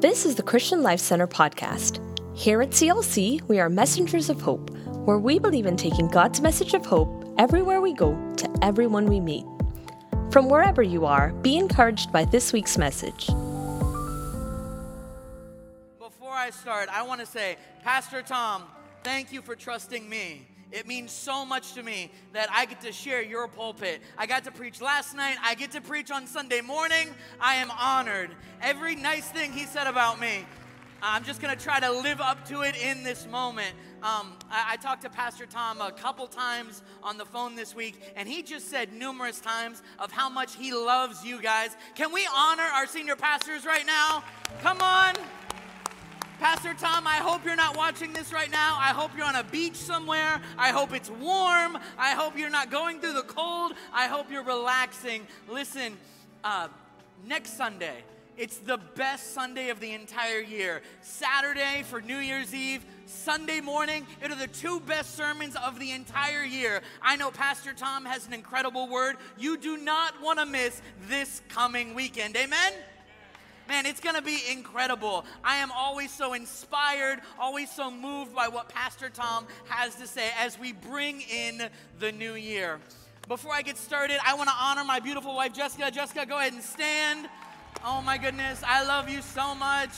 This is the Christian Life Center podcast. Here at CLC, we are messengers of hope, where we believe in taking God's message of hope everywhere we go to everyone we meet. From wherever you are, be encouraged by this week's message. Before I start, I want to say, Pastor Tom, thank you for trusting me. It means so much to me that I get to share your pulpit. I got to preach last night. I get to preach on Sunday morning. I am honored. Every nice thing he said about me, I'm just going to try to live up to it in this moment. Um, I, I, talked to Pastor Tom a couple times on the phone this week, and he just said numerous times of how much he loves you guys. Can we honor our senior pastors right now? Come on. Pastor Tom, I hope you're not watching this right now. I hope you're on a beach somewhere. I hope it's warm. I hope you're not going through the cold. I hope you're relaxing. Listen, uh, next Sunday, it's the best Sunday of the entire year. Saturday for New Year's Eve, Sunday morning, it are the two best sermons of the entire year. I know Pastor Tom has an incredible word. You do not want to miss this coming weekend. Amen? Man, it's going to be incredible. I am always so inspired, always so moved by what Pastor Tom has to say as we bring in the new year. Before I get started, I want to honor my beautiful wife, Jessica. Jessica, go ahead and stand. Oh my goodness, I love you so much.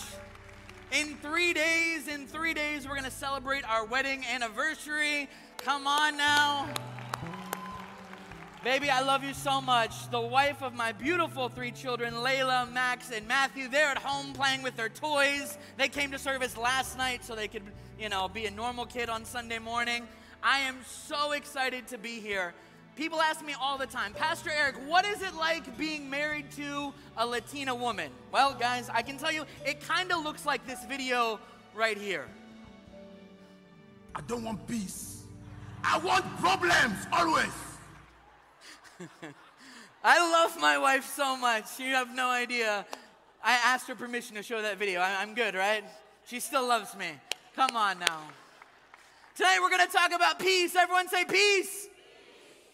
In three days, in three days, we're going to celebrate our wedding anniversary. Come on now. Baby, I love you so much. The wife of my beautiful three children, Layla, Max, and Matthew, they're at home playing with their toys. They came to service last night so they could, you know, be a normal kid on Sunday morning. I am so excited to be here. People ask me all the time, Pastor Eric, what is it like being married to a Latina woman? Well, guys, I can tell you, it kind of looks like this video right here. I don't want peace. I want problems always. I love my wife so much. You have no idea. I asked her permission to show that video. I, am good, right? She still loves me. Come on now. Tonight we're going to talk about peace. Everyone say peace.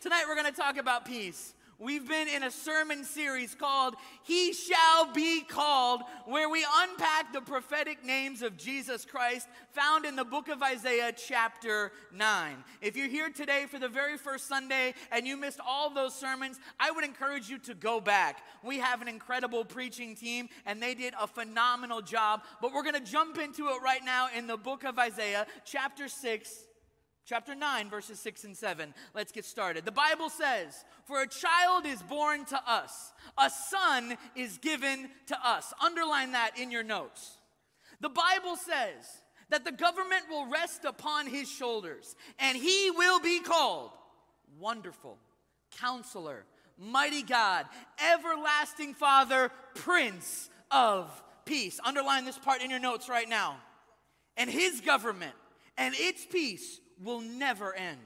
Tonight we're going to talk about peace. We've been in a sermon series called He Shall Be Called, where we unpack the prophetic names of Jesus Christ found in the book of Isaiah, chapter 9. If you're here today for the very first Sunday and you missed all those sermons, I would encourage you to go back. We have an incredible preaching team, and they did a phenomenal job. But we're going to jump into it right now in the book of Isaiah, chapter 6 Chapter 9, verses 6 and 7. Let's get started. The Bible says, For a child is born to us, a son is given to us. Underline that in your notes. The Bible says that the government will rest upon his shoulders, and he will be called Wonderful, Counselor, Mighty God, Everlasting Father, Prince of Peace. Underline this part in your notes right now. And his government and its peace will never end.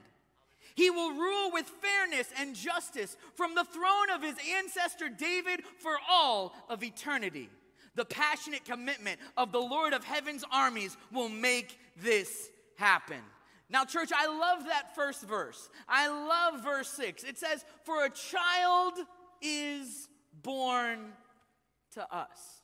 He will rule with fairness and justice from the throne of his ancestor David for all of eternity. The passionate commitment of the Lord of heaven's armies will make this happen. Now, church, I love that first verse. I love verse 6. It says, For a child is born to us.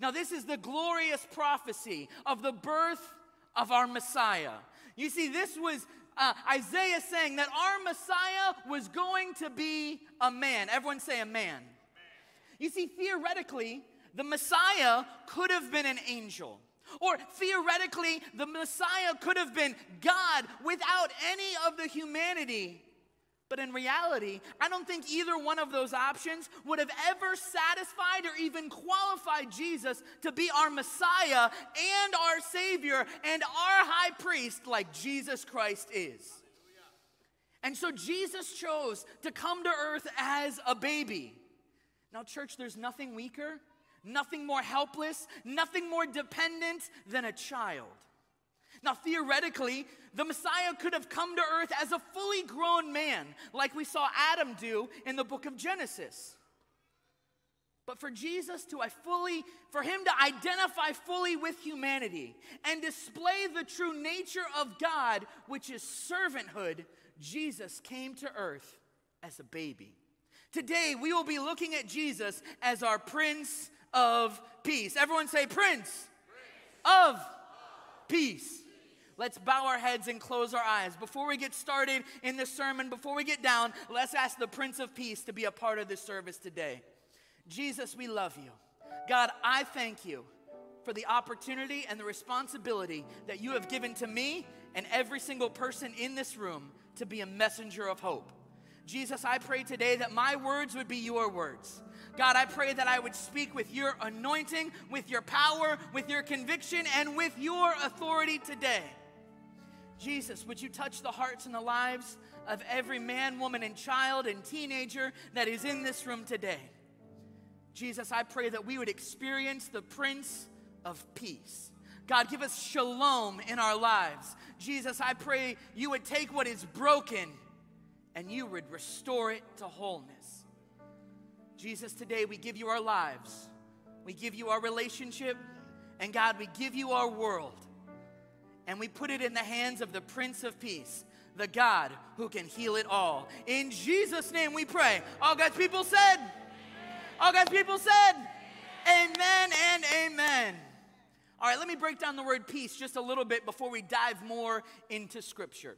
Now, this is the glorious prophecy of the birth of our Messiah. You see, this was uh, Isaiah saying that our Messiah was going to be a man. Everyone say a man. man. You see, theoretically, the Messiah could have been an angel. Or theoretically, the Messiah could have been God without any of the humanity but in reality, I don't think either one of those options would have ever satisfied or even qualified Jesus to be our Messiah and our Savior and our high priest like Jesus Christ is. And so Jesus chose to come to earth as a baby. Now, church, there's nothing weaker, nothing more helpless, nothing more dependent than a child. Now, theoretically, the Messiah could have come to earth as a fully grown man, like we saw Adam do in the book of Genesis. But for Jesus to I fully, for him to identify fully with humanity and display the true nature of God, which is servanthood, Jesus came to earth as a baby. Today, we will be looking at Jesus as our Prince of Peace. Everyone say, Prince, of Peace. Let's bow our heads and close our eyes. Before we get started in this sermon, before we get down, let's ask the Prince of Peace to be a part of this service today. Jesus, we love you. God, I thank you for the opportunity and the responsibility that you have given to me and every single person in this room to be a messenger of hope. Jesus, I pray today that my words would be your words. God, I pray that I would speak with your anointing, with your power, with your conviction, and with your authority today. Jesus, would you touch the hearts and the lives of every man, woman, and child and teenager that is in this room today? Jesus, I pray that we would experience the Prince of Peace. God, give us shalom in our lives. Jesus, I pray you would take what is broken and you would restore it to wholeness. Jesus, today we give you our lives, we give you our relationship, and God, we give you our world and we put it in the hands of the Prince of Peace, the God who can heal it all. In Jesus' name we pray. All God's people said, All God's people said, Amen and amen. All right, let me break down the word peace just a little bit before we dive more into Scripture.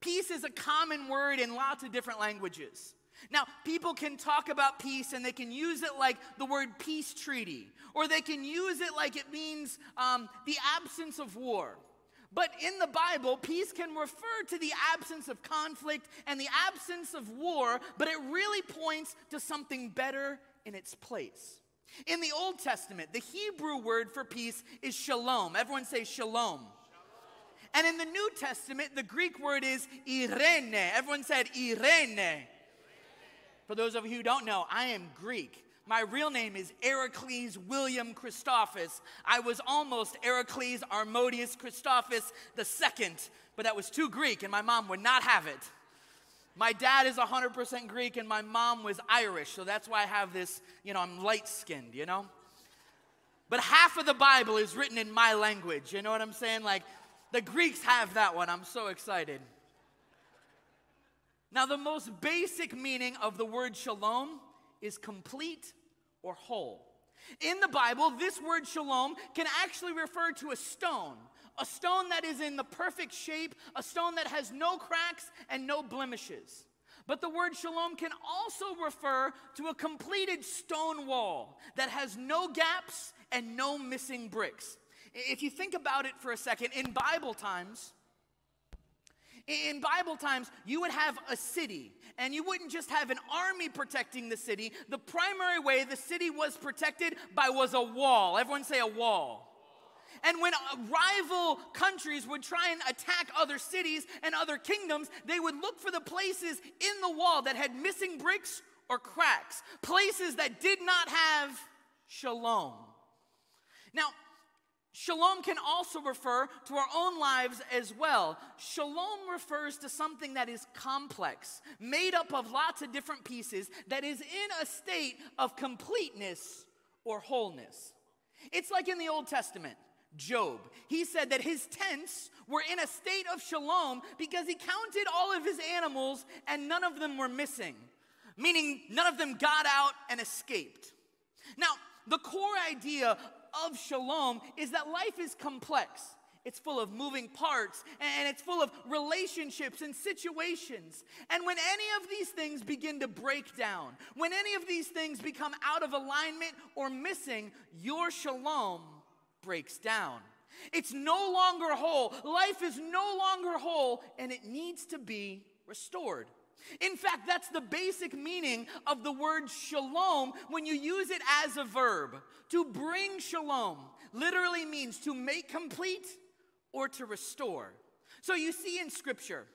Peace is a common word in lots of different languages. Now, people can talk about peace and they can use it like the word peace treaty, or they can use it like it means um, the absence of war. But in the Bible, peace can refer to the absence of conflict and the absence of war, but it really points to something better in its place. In the Old Testament, the Hebrew word for peace is shalom. Everyone say shalom. And in the New Testament, the Greek word is irene. Everyone said irene. For those of you who don't know, I am Greek. My real name is Ericles William Christophus. I was almost Ericles Armodius Christophus II, but that was too Greek, and my mom would not have it. My dad is 100% Greek, and my mom was Irish, so that's why I have this, you know, I'm light skinned, you know? But half of the Bible is written in my language, you know what I'm saying? Like, the Greeks have that one. I'm so excited. Now, the most basic meaning of the word shalom is complete or whole. In the Bible, this word shalom can actually refer to a stone, a stone that is in the perfect shape, a stone that has no cracks and no blemishes. But the word shalom can also refer to a completed stone wall that has no gaps and no missing bricks. If you think about it for a second, in Bible times, in Bible times, you would have a city, and you wouldn't just have an army protecting the city. The primary way the city was protected by was a wall. Everyone say a wall. And when uh, rival countries would try and attack other cities and other kingdoms, they would look for the places in the wall that had missing bricks or cracks, places that did not have shalom. Now, Shalom can also refer to our own lives as well. Shalom refers to something that is complex, made up of lots of different pieces, that is in a state of completeness or wholeness. It's like in the Old Testament. Job. He said that his tents were in a state of shalom because he counted all of his animals and none of them were missing, meaning none of them got out and escaped. Now, the core idea of shalom is that life is complex. It's full of moving parts and it's full of relationships and situations. And when any of these things begin to break down, when any of these things become out of alignment or missing, your shalom breaks down. It's no longer whole. Life is no longer whole and it needs to be restored. In fact, that's the basic meaning of the word shalom when you use it as a verb. To bring shalom literally means to make complete or to restore. So you see in scripture,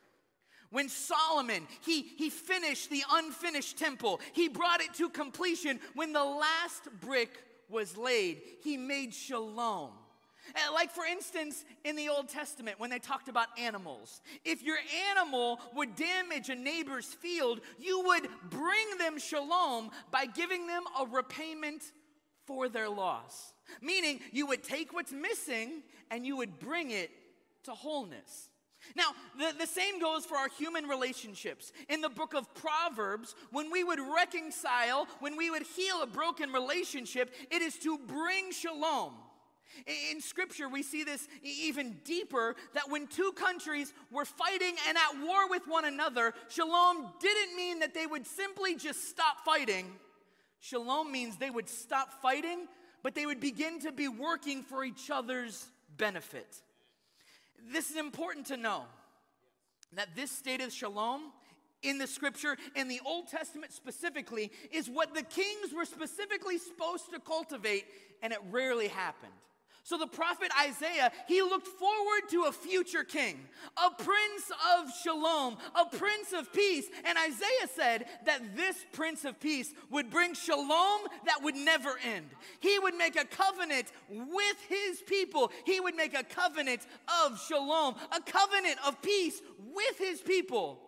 when Solomon, he, he finished the unfinished temple, he brought it to completion. When the last brick was laid, he made shalom. Uh, like, for instance, in the Old Testament, when they talked about animals, if your animal would damage a neighbor's field, you would bring them shalom by giving them a repayment for their loss. Meaning, you would take what's missing and you would bring it to wholeness. Now, the, the same goes for our human relationships. In the book of Proverbs, when we would reconcile, when we would heal a broken relationship, it is to bring shalom. In scripture, we see this even deeper that when two countries were fighting and at war with one another, shalom didn't mean that they would simply just stop fighting. Shalom means they would stop fighting, but they would begin to be working for each other's benefit. This is important to know that this state of shalom in the scripture, in the Old Testament specifically, is what the kings were specifically supposed to cultivate, and it rarely happened. So the prophet Isaiah, he looked forward to a future king, a prince of shalom, a prince of peace. And Isaiah said that this prince of peace would bring shalom that would never end. He would make a covenant with his people. He would make a covenant of shalom, a covenant of peace with his people.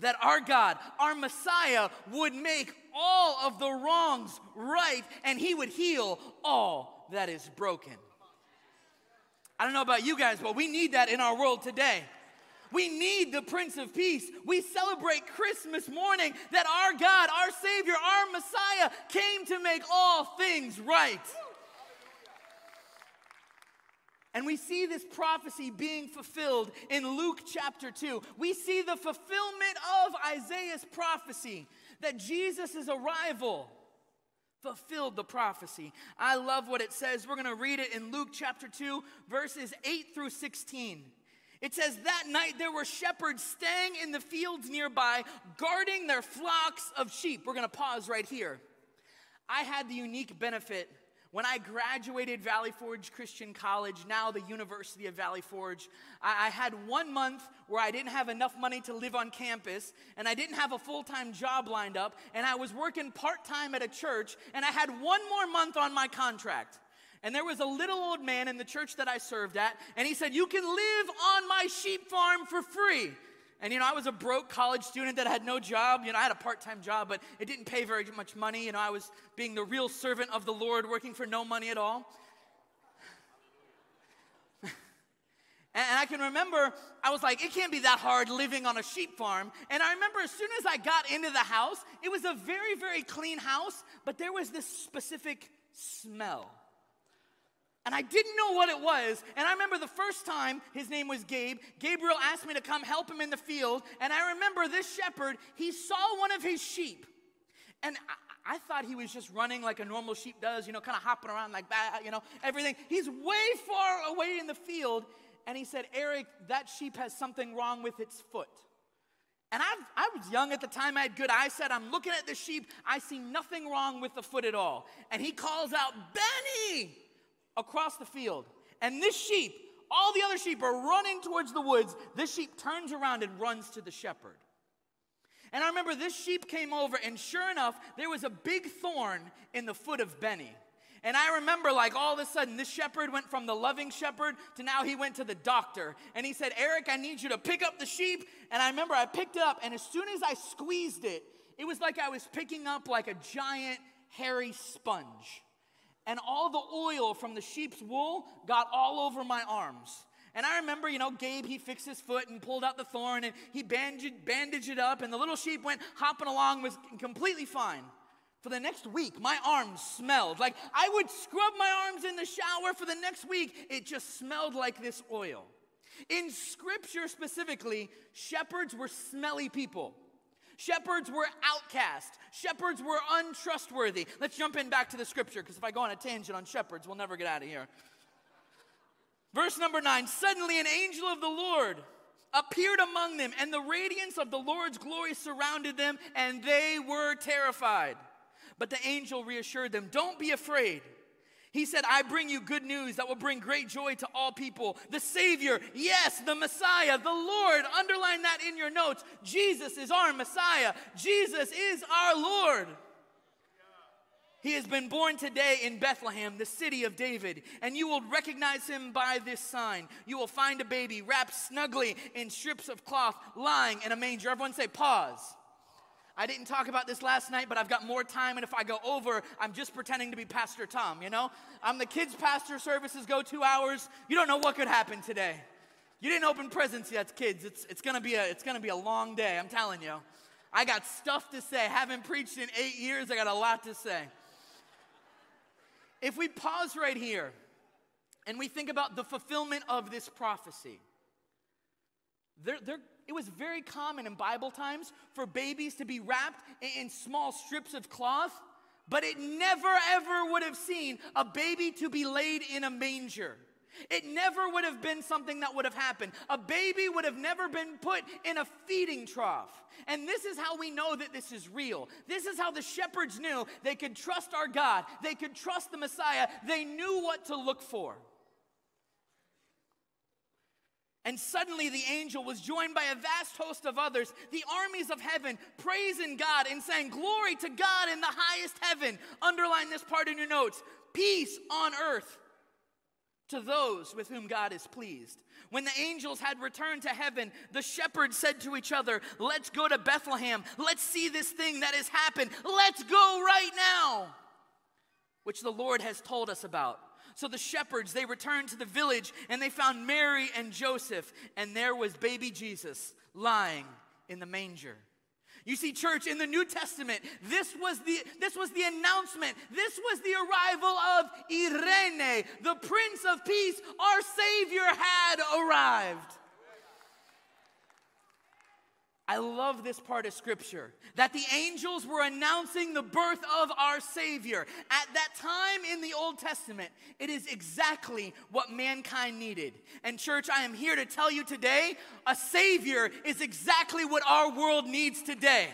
That our God, our Messiah, would make all of the wrongs right and he would heal all that is broken. I don't know about you guys, but we need that in our world today. We need the Prince of Peace. We celebrate Christmas morning that our God, our Savior, our Messiah came to make all things right. And we see this prophecy being fulfilled in Luke chapter 2. We see the fulfillment of Isaiah's prophecy that Jesus' arrival fulfilled the prophecy. I love what it says. We're going to read it in Luke chapter 2, verses 8 through 16. It says, That night there were shepherds staying in the fields nearby, guarding their flocks of sheep. We're going to pause right here. I had the unique benefit when I graduated Valley Forge Christian College, now the University of Valley Forge, I, I, had one month where I didn't have enough money to live on campus, and I didn't have a full time job lined up, and I was working part time at a church, and I had one more month on my contract. And there was a little old man in the church that I served at, and he said, You can live on my sheep farm for free. And you know, I was a broke college student that had no job. You know, I had a part time job, but it didn't pay very much money. You know, I was being the real servant of the Lord, working for no money at all. and I can remember, I was like, it can't be that hard living on a sheep farm. And I remember as soon as I got into the house, it was a very, very clean house, but there was this specific smell. And I didn't know what it was. And I remember the first time his name was Gabe, Gabriel asked me to come help him in the field. And I remember this shepherd, he saw one of his sheep. And I, I thought he was just running like a normal sheep does, you know, kind of hopping around like that, you know, everything. He's way far away in the field. And he said, Eric, that sheep has something wrong with its foot. And i I was young at the time, I had good eyesight. I'm looking at the sheep, I see nothing wrong with the foot at all. And he calls out, Benny! Across the field. And this sheep, all the other sheep are running towards the woods. This sheep turns around and runs to the shepherd. And I remember this sheep came over, and sure enough, there was a big thorn in the foot of Benny. And I remember, like, all of a sudden, this shepherd went from the loving shepherd to now he went to the doctor. And he said, Eric, I need you to pick up the sheep. And I remember I picked it up, and as soon as I squeezed it, it was like I was picking up like a giant, hairy sponge and all the oil from the sheep's wool got all over my arms. And I remember, you know, Gabe, he fixed his foot and pulled out the thorn and he bandaged, bandaged it up, and the little sheep went hopping along, was completely fine. For the next week, my arms smelled like I would scrub my arms in the shower. For the next week, it just smelled like this oil. In scripture specifically, shepherds were smelly people. Shepherds were outcast. Shepherds were untrustworthy. Let's jump in back to the scripture because if I go on a tangent on shepherds, we'll never get out of here. Verse number nine Suddenly an angel of the Lord appeared among them, and the radiance of the Lord's glory surrounded them, and they were terrified. But the angel reassured them Don't be afraid. He said, I bring you good news that will bring great joy to all people. The Savior, yes, the Messiah, the Lord. Underline that in your notes. Jesus is our Messiah. Jesus is our Lord. He has been born today in Bethlehem, the city of David, and you will recognize him by this sign. You will find a baby wrapped snugly in strips of cloth, lying in a manger. Everyone say, pause. I didn't talk about this last night, but I've got more time, and if I go over, I'm just pretending to be Pastor Tom, you know? I'm the kids' pastor services go two hours. You don't know what could happen today. You didn't open presents yet, kids. It's, it's, gonna be a, it's gonna be a long day, I'm telling you. I got stuff to say. Haven't preached in eight years, I got a lot to say. If we pause right here and we think about the fulfillment of this prophecy, there, there, it was very common in Bible times for babies to be wrapped in small strips of cloth, but it never ever would have seen a baby to be laid in a manger. It never would have been something that would have happened. A baby would have never been put in a feeding trough. And this is how we know that this is real. This is how the shepherds knew they could trust our God, they could trust the Messiah, they knew what to look for. And suddenly the angel was joined by a vast host of others, the armies of heaven, praising God and saying, Glory to God in the highest heaven. Underline this part in your notes peace on earth to those with whom God is pleased. When the angels had returned to heaven, the shepherds said to each other, Let's go to Bethlehem. Let's see this thing that has happened. Let's go right now, which the Lord has told us about. So the shepherds, they returned to the village and they found Mary and Joseph, and there was baby Jesus lying in the manger. You see, church, in the New Testament, this was the, this was the announcement. This was the arrival of Irene, the Prince of Peace. Our Savior had arrived. I love this part of scripture that the angels were announcing the birth of our Savior. At that time in the Old Testament, it is exactly what mankind needed. And, church, I am here to tell you today a Savior is exactly what our world needs today.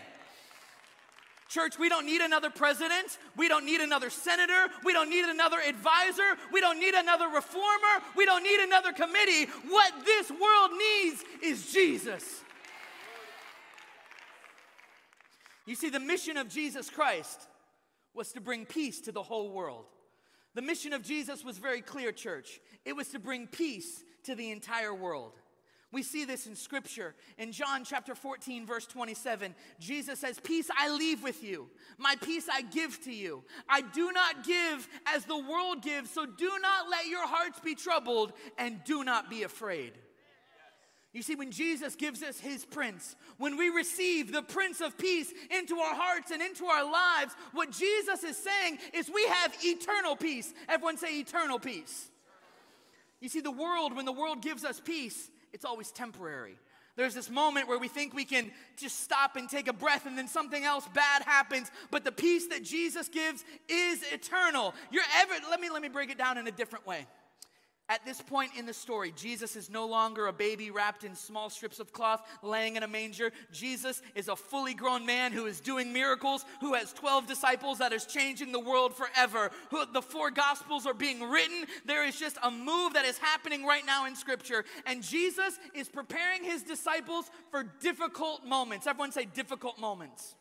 Church, we don't need another president. We don't need another senator. We don't need another advisor. We don't need another reformer. We don't need another committee. What this world needs is Jesus. You see, the mission of Jesus Christ was to bring peace to the whole world. The mission of Jesus was very clear, church. It was to bring peace to the entire world. We see this in scripture. In John chapter 14, verse 27, Jesus says, Peace I leave with you, my peace I give to you. I do not give as the world gives, so do not let your hearts be troubled and do not be afraid. You see, when Jesus gives us his Prince, when we receive the Prince of Peace into our hearts and into our lives, what Jesus is saying is we have eternal peace. Everyone say eternal peace. You see, the world, when the world gives us peace, it's always temporary. There's this moment where we think we can just stop and take a breath and then something else bad happens, but the peace that Jesus gives is eternal. You're ever let me let me break it down in a different way. At this point in the story, Jesus is no longer a baby wrapped in small strips of cloth laying in a manger. Jesus is a fully grown man who is doing miracles, who has 12 disciples that is changing the world forever. Who, the four gospels are being written. There is just a move that is happening right now in scripture. And Jesus is preparing his disciples for difficult moments. Everyone say difficult moments.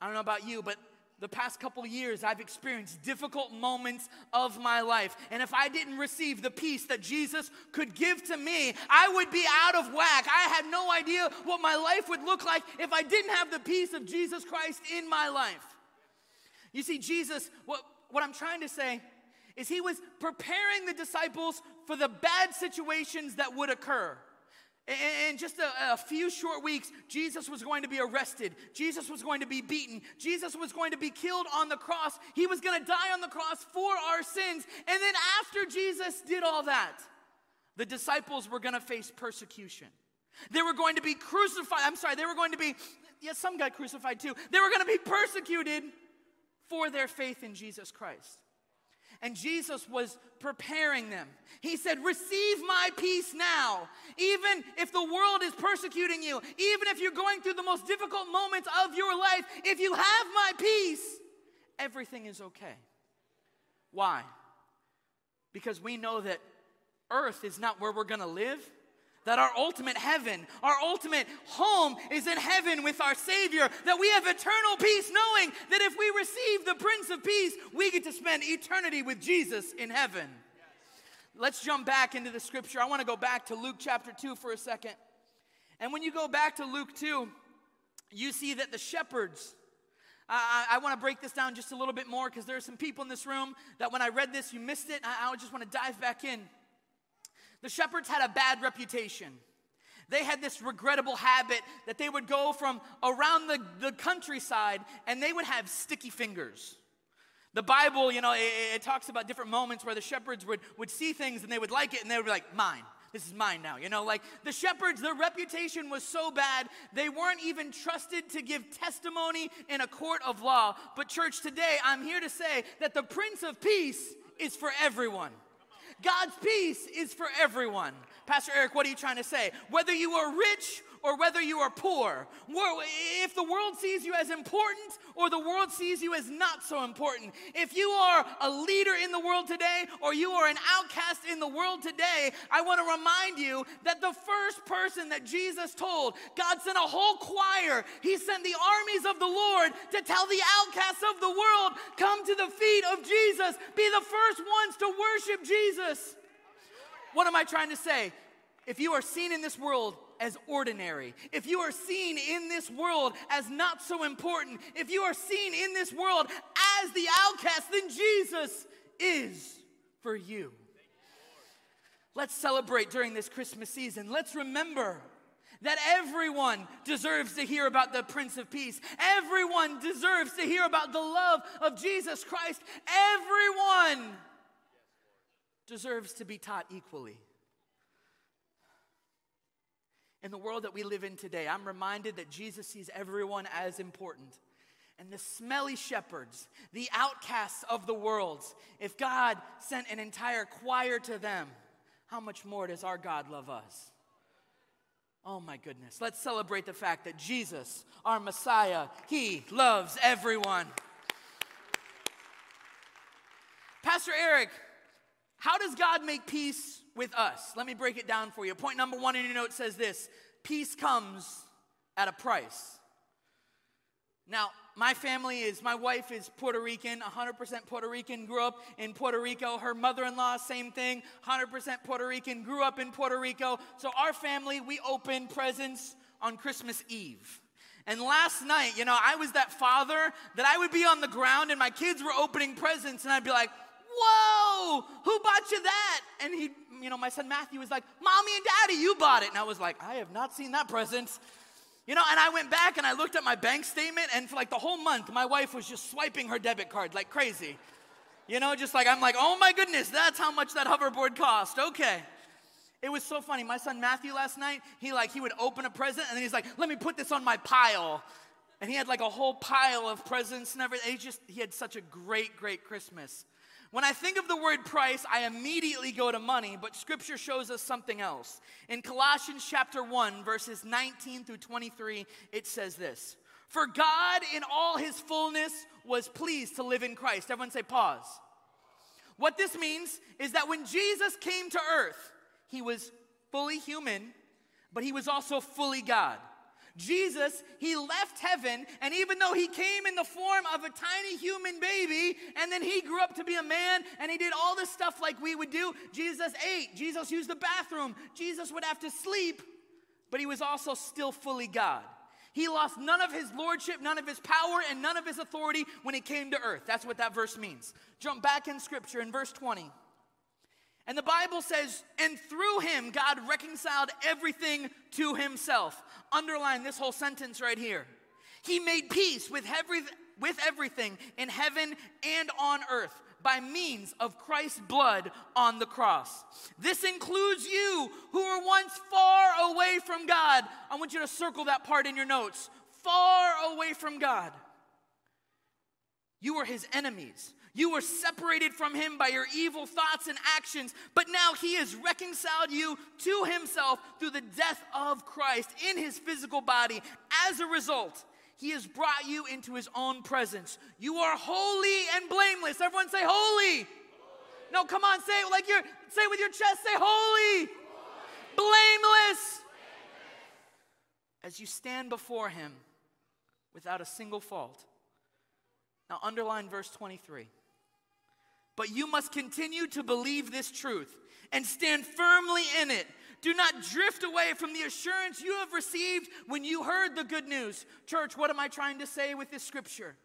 I don't know about you, but the past couple years, I've experienced difficult moments of my life. And if I didn't receive the peace that Jesus could give to me, I would be out of whack. I had no idea what my life would look like if I didn't have the peace of Jesus Christ in my life. You see, Jesus, what, what I'm trying to say is he was preparing the disciples for the bad situations that would occur. In just a, a, few short weeks, Jesus was going to be arrested. Jesus was going to be beaten. Jesus was going to be killed on the cross. He was going to die on the cross for our sins. And then, after Jesus did all that, the disciples were going to face persecution. They were going to be crucified. I'm sorry, they were going to be, yes, some got crucified too. They were going to be persecuted for their faith in Jesus Christ. And Jesus was preparing them. He said, Receive my peace now. Even if the world is persecuting you, even if you're going through the most difficult moments of your life, if you have my peace, everything is okay. Why? Because we know that earth is not where we're gonna live that our ultimate heaven, our ultimate home is in heaven with our Savior, that we have eternal peace, knowing that if we receive the Prince of Peace, we get to spend eternity with Jesus in heaven. Let's jump back into the scripture. I want to go back to Luke chapter 2 for a second. And when you go back to Luke 2, you see that the shepherds, I, I want to break this down just a little bit more because there are some people in this room that when I read this, you missed it. I, I just want to dive back in. The shepherds had a bad reputation. They had this regrettable habit that they would go from around the, the countryside and they would have sticky fingers. The Bible, you know, it, it, talks about different moments where the shepherds would, would see things and they would like it and they would be like, mine. This is mine now. You know, like the shepherds, their reputation was so bad, they weren't even trusted to give testimony in a court of law. But, church, today I'm here to say that the Prince of Peace is for everyone. God's peace is for everyone. Pastor Eric, what are you trying to say? Whether you are rich or whether you are poor. If the world sees you as important or the world sees you as not so important, if you are a leader in the world today or you are an outcast in the world today, I want to remind you that the first person that Jesus told, God sent a whole choir. He sent the armies of the Lord to tell the outcasts of the world, come to the feet of Jesus, be the first ones to worship Jesus. What am I trying to say? If you are seen in this world as ordinary, if you are seen in this world as not so important, if you are seen in this world as the outcast, then Jesus is for you. Let's celebrate during this Christmas season. Let's remember that everyone deserves to hear about the Prince of Peace. Everyone deserves to hear about the love of Jesus Christ. Everyone deserves to be taught equally. In the world that we live in today, I'm reminded that Jesus sees everyone as important. And the smelly shepherds, the outcasts of the world, if God sent an entire choir to them, how much more does our God love us? Oh my goodness. Let's celebrate the fact that Jesus, our Messiah, He loves everyone. Pastor Eric, how does God make peace with us. Let me break it down for you. Point number one in your note says this peace comes at a price. Now, my family is, my wife is Puerto Rican, 100% Puerto Rican, grew up in Puerto Rico. Her mother in law, same thing, 100% Puerto Rican, grew up in Puerto Rico. So, our family, we open presents on Christmas Eve. And last night, you know, I was that father that I would be on the ground and my kids were opening presents, and I'd be like, Whoa, who bought you that? And he, you know, my son Matthew was like, Mommy and Daddy, you bought it. And I was like, I have not seen that present. You know, and I went back and I looked at my bank statement, and for like the whole month, my wife was just swiping her debit card like crazy. You know, just like, I'm like, oh my goodness, that's how much that hoverboard cost. Okay. It was so funny. My son Matthew last night, he like, he would open a present and then he's like, let me put this on my pile. And he had like a whole pile of presents and everything. He just, he had such a great, great Christmas. When I think of the word price, I immediately go to money, but scripture shows us something else. In Colossians chapter 1, verses 19 through 23, it says this For God in all his fullness was pleased to live in Christ. Everyone say, pause. What this means is that when Jesus came to earth, he was fully human, but he was also fully God. Jesus, he left heaven, and even though he came in the form of a tiny human baby, and then he grew up to be a man, and he did all this stuff like we would do, Jesus ate, Jesus used the bathroom, Jesus would have to sleep, but he was also still fully God. He lost none of his lordship, none of his power, and none of his authority when he came to earth. That's what that verse means. Jump back in scripture in verse 20. And the Bible says, and through him, God reconciled everything to himself. Underline this whole sentence right here. He made peace with, every, with everything in heaven and on earth by means of Christ's blood on the cross. This includes you who were once far away from God. I want you to circle that part in your notes. Far away from God. You were his enemies. You were separated from him by your evil thoughts and actions, but now he has reconciled you to himself through the death of Christ in his physical body. As a result, he has brought you into his own presence. You are holy and blameless. Everyone say holy. holy. No, come on, say it like you're say it with your chest, say holy. holy. Blameless. blameless. As you stand before him without a single fault. Now underline verse 23. But you must continue to believe this truth and stand firmly in it. Do not drift away from the assurance you have received when you heard the good news. Church, what am I trying to say with this scripture?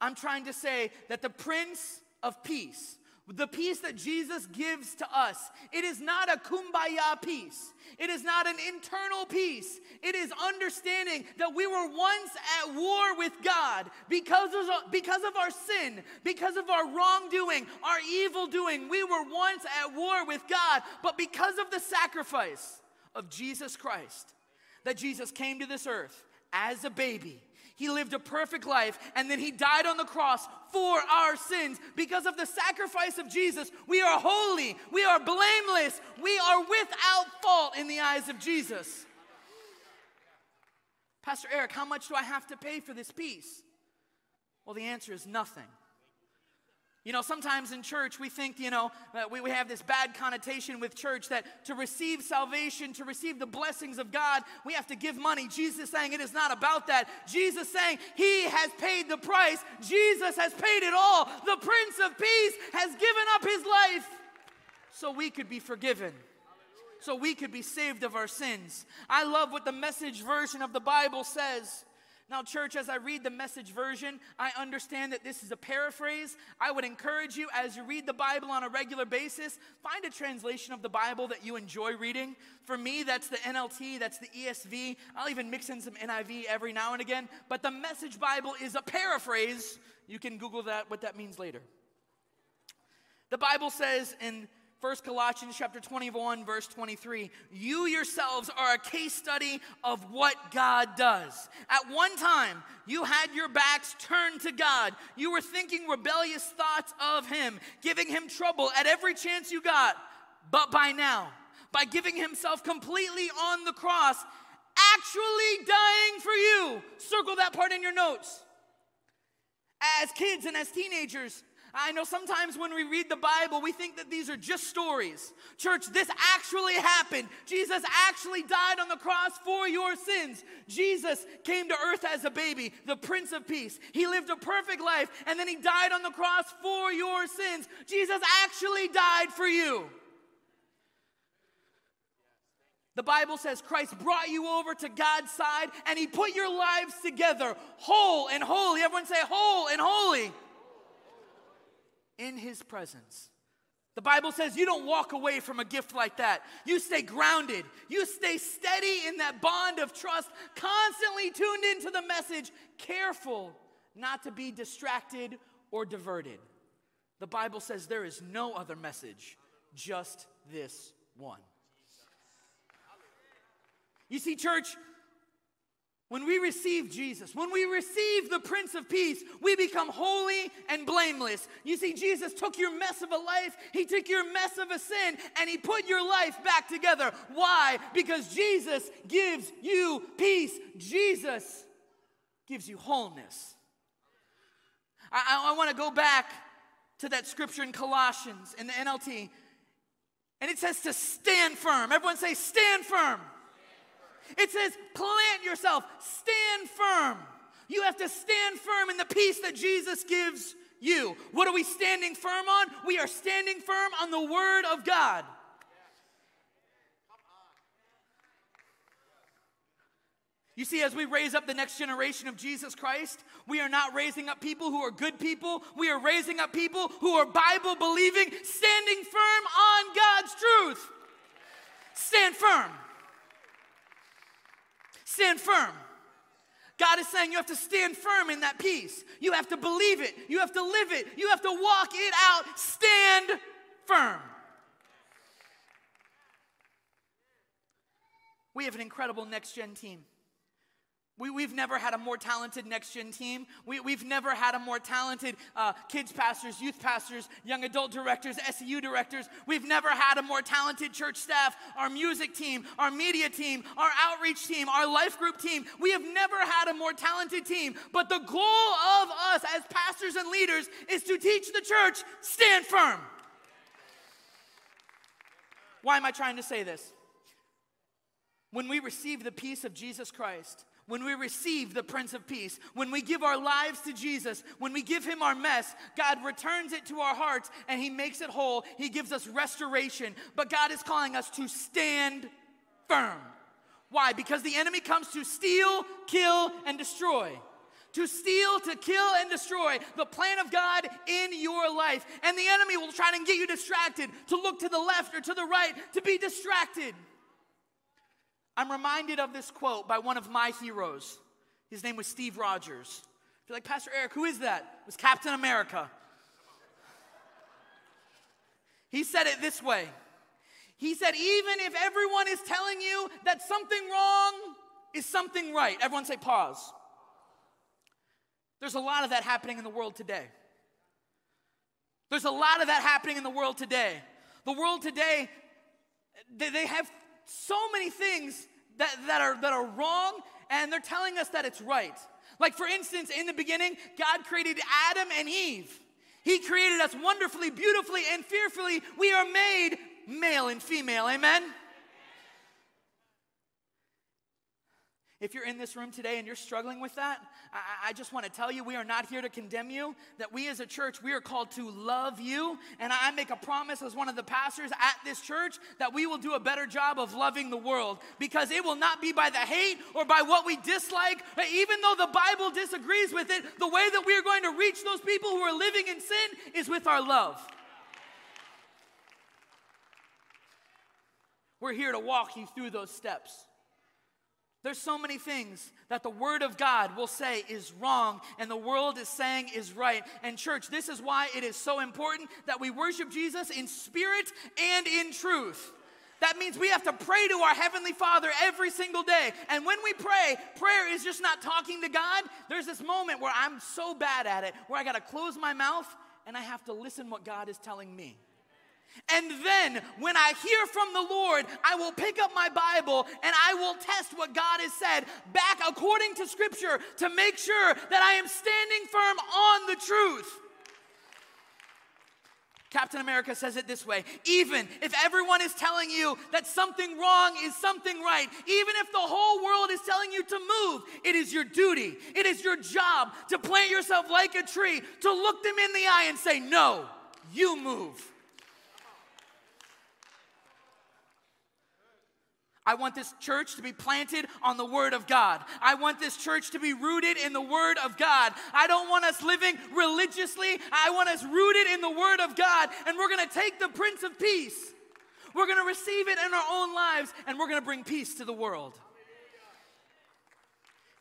I'm trying to say that the Prince of Peace, the peace that Jesus gives to us, it is not a kumbaya peace. It is not an internal peace. It is understanding that we were once at war with God because of, because of our sin, because of our wrongdoing, our evil doing. We were once at war with God, but because of the sacrifice of Jesus Christ, that Jesus came to this earth as a baby he lived a perfect life and then he died on the cross for our sins. Because of the sacrifice of Jesus, we are holy, we are blameless, we are without fault in the eyes of Jesus. Pastor Eric, how much do I have to pay for this peace? Well, the answer is nothing. You know, sometimes in church we think, you know, we, we have this bad connotation with church that to receive salvation, to receive the blessings of God, we have to give money. Jesus saying it is not about that. Jesus saying he has paid the price. Jesus has paid it all. The Prince of Peace has given up his life so we could be forgiven. So we could be saved of our sins. I love what the message version of the Bible says. Now, church, as I read the message version, I understand that this is a paraphrase. I would encourage you, as you read the Bible on a regular basis, find a translation of the Bible that you enjoy reading. For me, that's the NLT, that's the ESV. I'll even mix in some NIV every now and again. But the message Bible is a paraphrase. You can Google that, what that means later. The Bible says in 1 Colossians chapter 21 verse 23. You yourselves are a case study of what God does. At one time, you had your backs turned to God. You were thinking rebellious thoughts of him, giving him trouble at every chance you got. But by now, by giving himself completely on the cross, actually dying for you. Circle that part in your notes. As kids and as teenagers, I know sometimes when we read the Bible, we think that these are just stories. Church, this actually happened. Jesus actually died on the cross for your sins. Jesus came to earth as a baby, the Prince of Peace. He lived a perfect life, and then he died on the cross for your sins. Jesus actually died for you. The Bible says Christ brought you over to God's side and he put your lives together whole and holy. Everyone say whole and holy in his presence. The Bible says you don't walk away from a gift like that. You stay grounded. You stay steady in that bond of trust, constantly tuned into the message, careful not to be distracted or diverted. The Bible says there is no other message, just this one. You see, church, when we receive Jesus, when we receive the Prince of Peace, we become holy and blameless. You see, Jesus took your mess of a life, He took your mess of a sin, and He put your life back together. Why? Because Jesus gives you peace. Jesus gives you wholeness. I, I, want to go back to that scripture in Colossians in the NLT, and it says to stand firm. Everyone say, stand firm. It says, plant yourself, stand firm. You have to stand firm in the peace that Jesus gives you. What are we standing firm on? We are standing firm on the Word of God. You see, as we raise up the next generation of Jesus Christ, we are not raising up people who are good people. We are raising up people who are Bible believing, standing firm on God's truth. Stand firm. Stand firm. God is saying you have to stand firm in that peace. You have to believe it. You have to live it. You have to walk it out. Stand firm. We have an incredible next gen team. We, have never had a more talented next gen team. We, have never had a more talented uh, kids pastors, youth pastors, young adult directors, SEU directors. We've never had a more talented church staff, our music team, our media team, our outreach team, our life group team. We have never had a more talented team. But the goal of us as pastors and leaders is to teach the church stand firm. Why am I trying to say this? When we receive the peace of Jesus Christ, when we receive the Prince of Peace, when we give our lives to Jesus, when we give Him our mess, God returns it to our hearts and He makes it whole. He gives us restoration. But God is calling us to stand firm. Why? Because the enemy comes to steal, kill, and destroy. to steal, to kill, and destroy the plan of God in your life. And the enemy will try to get you distracted, to look to the left or to the right, to be distracted. I'm reminded of this quote by one of my heroes. His name was Steve Rogers. If you're like, Pastor Eric, who is that? It was Captain America. He said it this way He said, even if everyone is telling you that something wrong is something right, everyone say pause. There's a lot of that happening in the world today. There's a lot of that happening in the world today. The world today, they have so many things that, that, are, that are wrong, and they're telling us that it's right. Like, for instance, in the beginning, God created Adam and Eve. He created us wonderfully, beautifully, and fearfully. We are made male and female. Amen? If you're in this room today and you're struggling with that, I, I, just want to tell you we are not here to condemn you. That we as a church, we are called to love you. And I make a promise as one of the pastors at this church that we will do a better job of loving the world because it will not be by the hate or by what we dislike. Even though the Bible disagrees with it, the way that we are going to reach those people who are living in sin is with our love. We're here to walk you through those steps. There's so many things that the Word of God will say is wrong and the world is saying is right. And, church, this is why it is so important that we worship Jesus in spirit and in truth. That means we have to pray to our Heavenly Father every single day. And when we pray, prayer is just not talking to God. There's this moment where I'm so bad at it, where I got to close my mouth and I have to listen what God is telling me. And then when I hear from the Lord, I will pick up my Bible and I will test what God has said back according to Scripture to make sure that I am standing firm on the truth. Captain America says it this way even if everyone is telling you that something wrong is something right, even if the whole world is telling you to move, it is your duty, it is your job to plant yourself like a tree, to look them in the eye and say, No, you move. I want this church to be planted on the Word of God. I want this church to be rooted in the Word of God. I don't want us living religiously. I want us rooted in the Word of God. And we're going to take the Prince of Peace. We're going to receive it in our own lives, and we're going to bring peace to the world.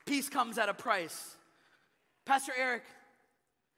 Peace comes at a price. Pastor Eric,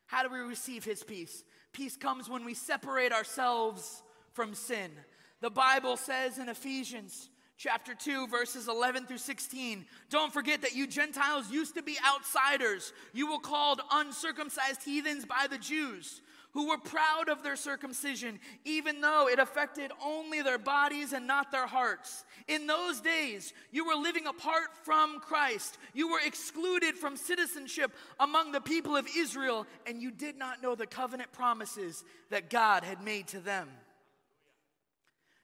how do we receive His peace? Peace comes when we separate ourselves from sin. The Bible says in Ephesians, chapter 2, verses 11 through 16. Don't forget that you Gentiles used to be outsiders. You were called uncircumcised heathens by the Jews, who were proud of their circumcision, even though it affected only their bodies and not their hearts. In those days, you were living apart from Christ. You were excluded from citizenship among the people of Israel, and you did not know the covenant promises that God had made to them.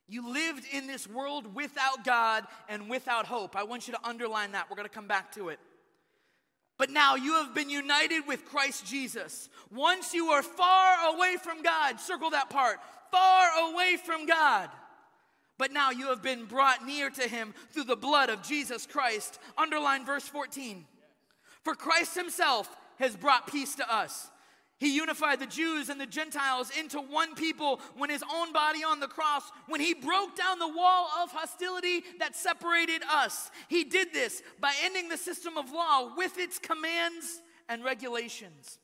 You lived in this world without God and without hope. I want you to underline that. We're going to come back to it. But now you have been united with Christ Jesus. Once you are far away from God, circle that part, far away from God. But now you have been brought near to him through the blood of Jesus Christ. Underline verse 14. For Christ himself has brought peace to us he unified the Jews and the Gentiles into one people when his own body on the cross, when he broke down the wall of hostility that separated us. He did this by ending the system of law with its commands and regulations.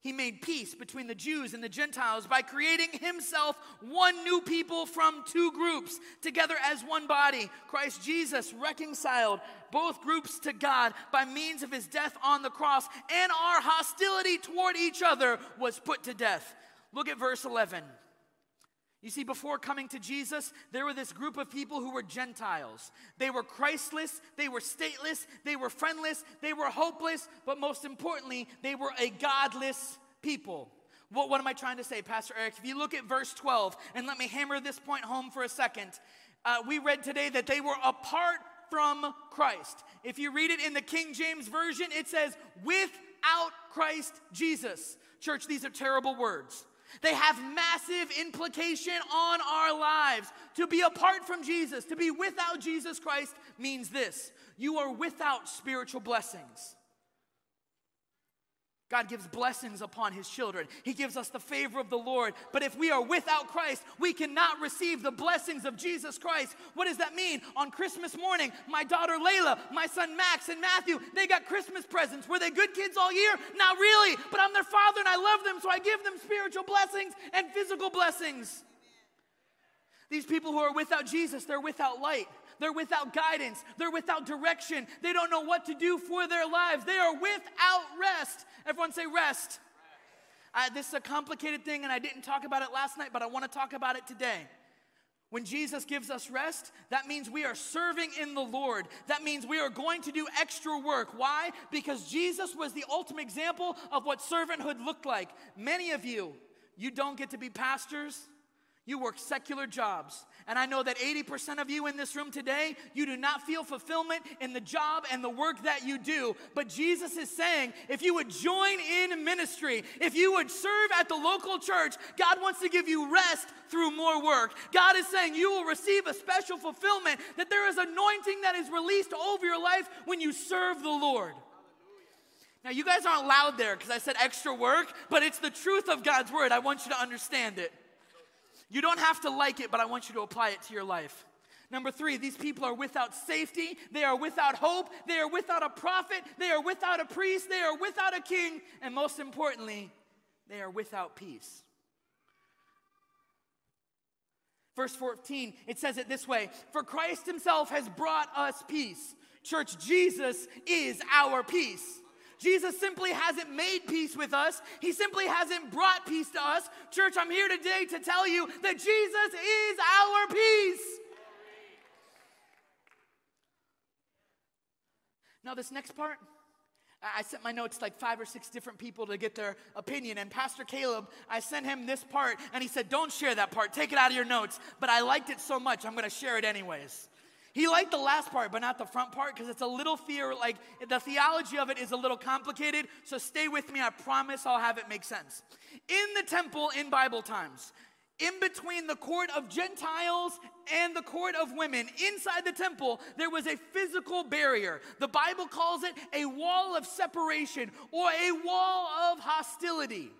He made peace between the Jews and the Gentiles by creating himself one new people from two groups, together as one body. Christ Jesus reconciled both groups to God by means of his death on the cross, and our hostility toward each other was put to death. Look at verse 11. You see, before coming to Jesus, there were this group of people who were Gentiles. They were Christless, they were stateless, they were friendless, they were hopeless, but most importantly, they were a godless people. What, what am I trying to say, Pastor Eric? If you look at verse 12, and let me hammer this point home for a second, uh, we read today that they were apart from Christ. If you read it in the King James Version, it says, without Christ Jesus. Church, these are terrible words. They have massive implication on our lives. To be apart from Jesus, to be without Jesus Christ means this you are without spiritual blessings. God gives blessings upon his children. He gives us the favor of the Lord. But if we are without Christ, we cannot receive the blessings of Jesus Christ. What does that mean? On Christmas morning, my daughter Layla, my son Max, and Matthew, they got Christmas presents. Were they good kids all year? Not really. But I'm their father and I love them, so I give them spiritual blessings and physical blessings. These people who are without Jesus, they're without light. They're without guidance. They're without direction. They don't know what to do for their lives. They are without rest. Everyone say rest. Uh, this is a complicated thing, and I didn't talk about it last night, but I want to talk about it today. When Jesus gives us rest, that means we are serving in the Lord. That means we are going to do extra work. Why? Because Jesus was the ultimate example of what servanthood looked like. Many of you, you don't get to be pastors, you work secular jobs. And I know that 80% of you in this room today, you do not feel fulfillment in the job and the work that you do. But Jesus is saying, if you would join in ministry, if you would serve at the local church, God wants to give you rest through more work. God is saying you will receive a special fulfillment, that there is anointing that is released over your life when you serve the Lord. Now, you guys aren't loud there because I said extra work, but it's the truth of God's word. I want you to understand it. You don't have to like it, but I want you to apply it to your life. Number three, these people are without safety. They are without hope. They are without a prophet. They are without a priest. They are without a king. And most importantly, they are without peace. Verse 14, it says it this way For Christ himself has brought us peace. Church, Jesus is our peace. Jesus simply hasn't made peace with us, He simply hasn't brought peace to us. Church, I'm here today to tell you that Jesus is our peace. Now, this next part, I sent my notes like five or six different people to get their opinion. And Pastor Caleb, I sent him this part, and he said, Don't share that part, take it out of your notes. But I liked it so much, I'm gonna share it anyways. He liked the last part, but not the front part because it's a little fear, like the theology of it is a little complicated. So stay with me. I promise I'll have it make sense. In the temple in Bible times, in between the court of Gentiles and the court of women, inside the temple, there was a physical barrier. The Bible calls it a wall of separation or a wall of hostility.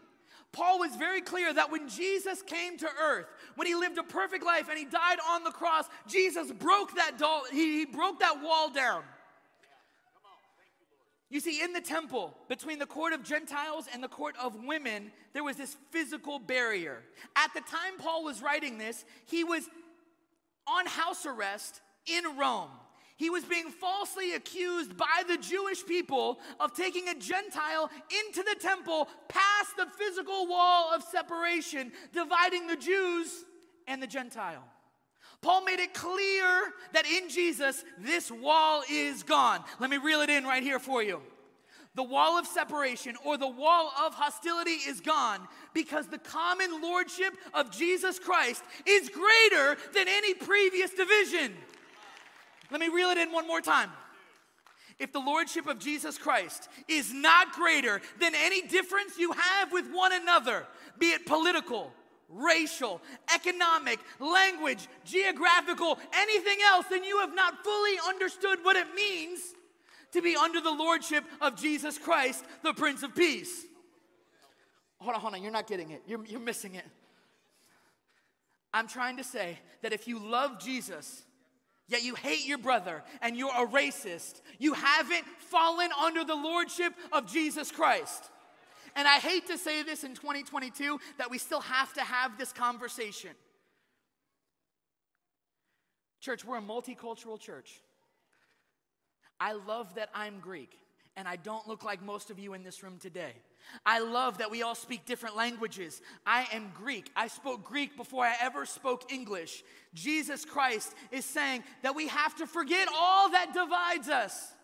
Paul was very clear that when Jesus came to earth, when he lived a perfect life and he died on the cross, Jesus broke that doll, he, he broke that wall down. You see, in the temple, between the court of Gentiles and the court of women, there was this physical barrier. At the time Paul was writing this, he was on house arrest in Rome. He was being falsely accused by the Jewish people of taking a Gentile into the temple past the physical wall of separation, dividing the Jews and the Gentile. Paul made it clear that in Jesus, this wall is gone. Let me reel it in right here for you. The wall of separation or the wall of hostility is gone because the common lordship of Jesus Christ is greater than any previous division. Let me reel it in one more time. If the lordship of Jesus Christ is not greater than any difference you have with one another, be it political, racial, economic, language, geographical, anything else, then you have not fully understood what it means to be under the lordship of Jesus Christ, the Prince of Peace. Hold on, hold on, you're not getting it. You're, you're missing it. I'm trying to say that if you love Jesus, yet you hate your brother and you're a racist, you haven't fallen under the lordship of Jesus Christ. And I hate to say this in 2022 that we still have to have this conversation. Church, we're a multicultural church. I love that I'm Greek and I don't look like most of you in this room today. I love that we all speak different languages. I am Greek. I spoke Greek before I ever spoke English. Jesus Christ is saying that we have to forget all that divides us.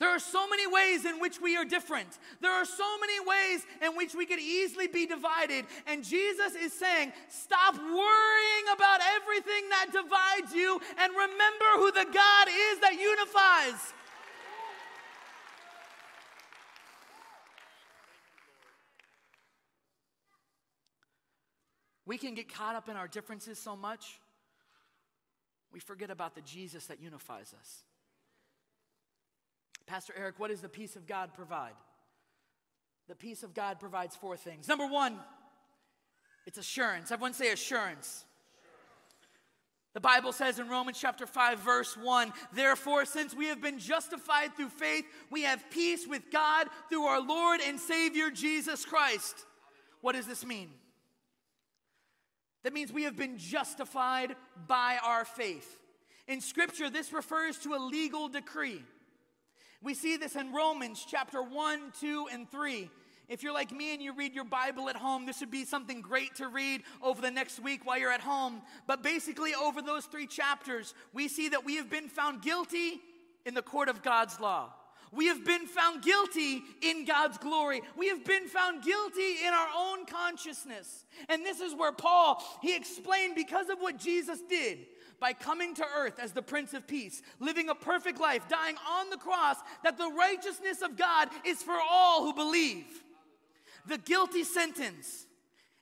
There are so many ways in which we are different. There are so many ways in which we could easily be divided. And Jesus is saying, stop worrying about everything that divides you and remember who the God is that unifies. We can get caught up in our differences so much, we forget about the Jesus that unifies us. Pastor Eric, what does the peace of God provide? the peace of God provides four things. Number one, it's assurance. Everyone say assurance. The Bible says in Romans chapter 5, verse 1 Therefore, since we have been justified through faith, we have peace with God through our Lord and Savior Jesus Christ. What does this mean? That means we have been justified by our faith. In Scripture, this refers to a legal decree. We see this in Romans chapter 1, 2, and 3. If you're like me and you read your Bible at home, this would be something great to read over the next week while you're at home. But basically, over those three chapters, we see that we have been found guilty in the court of God's law. We have been found guilty in God's glory. We have been found guilty in our own consciousness. And this is where Paul, he explained because of what Jesus did by coming to earth as the Prince of Peace, living a perfect life, dying on the cross, that the righteousness of God is for all who believe. The guilty sentence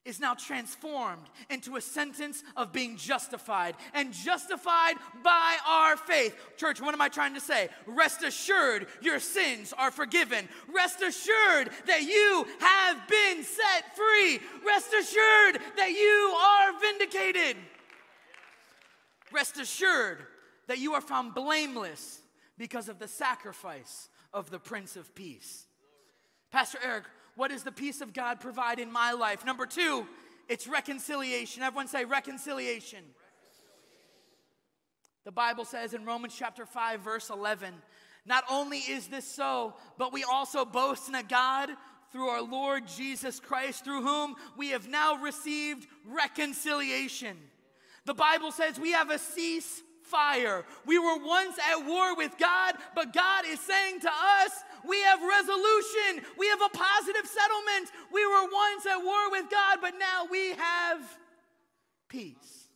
is now transformed into a sentence of being justified and justified by our faith. Church, what am I trying to say? Rest assured your sins are forgiven. Rest assured that you have been set free. Rest assured that you are vindicated. Rest assured that you are found blameless because of the sacrifice of the Prince of Peace. Pastor Eric, what does the peace of God provide in my life? Number two, it's reconciliation. Everyone say reconciliation. The Bible says in Romans chapter 5, verse 11, not only is this so, but we also boast in a God through our Lord Jesus Christ, through whom we have now received reconciliation. The Bible says we have a ceasefire. We were once at war with God, but God is saying to us, we have resolution. We have a positive settlement. We were once at war with God, but now we have peace.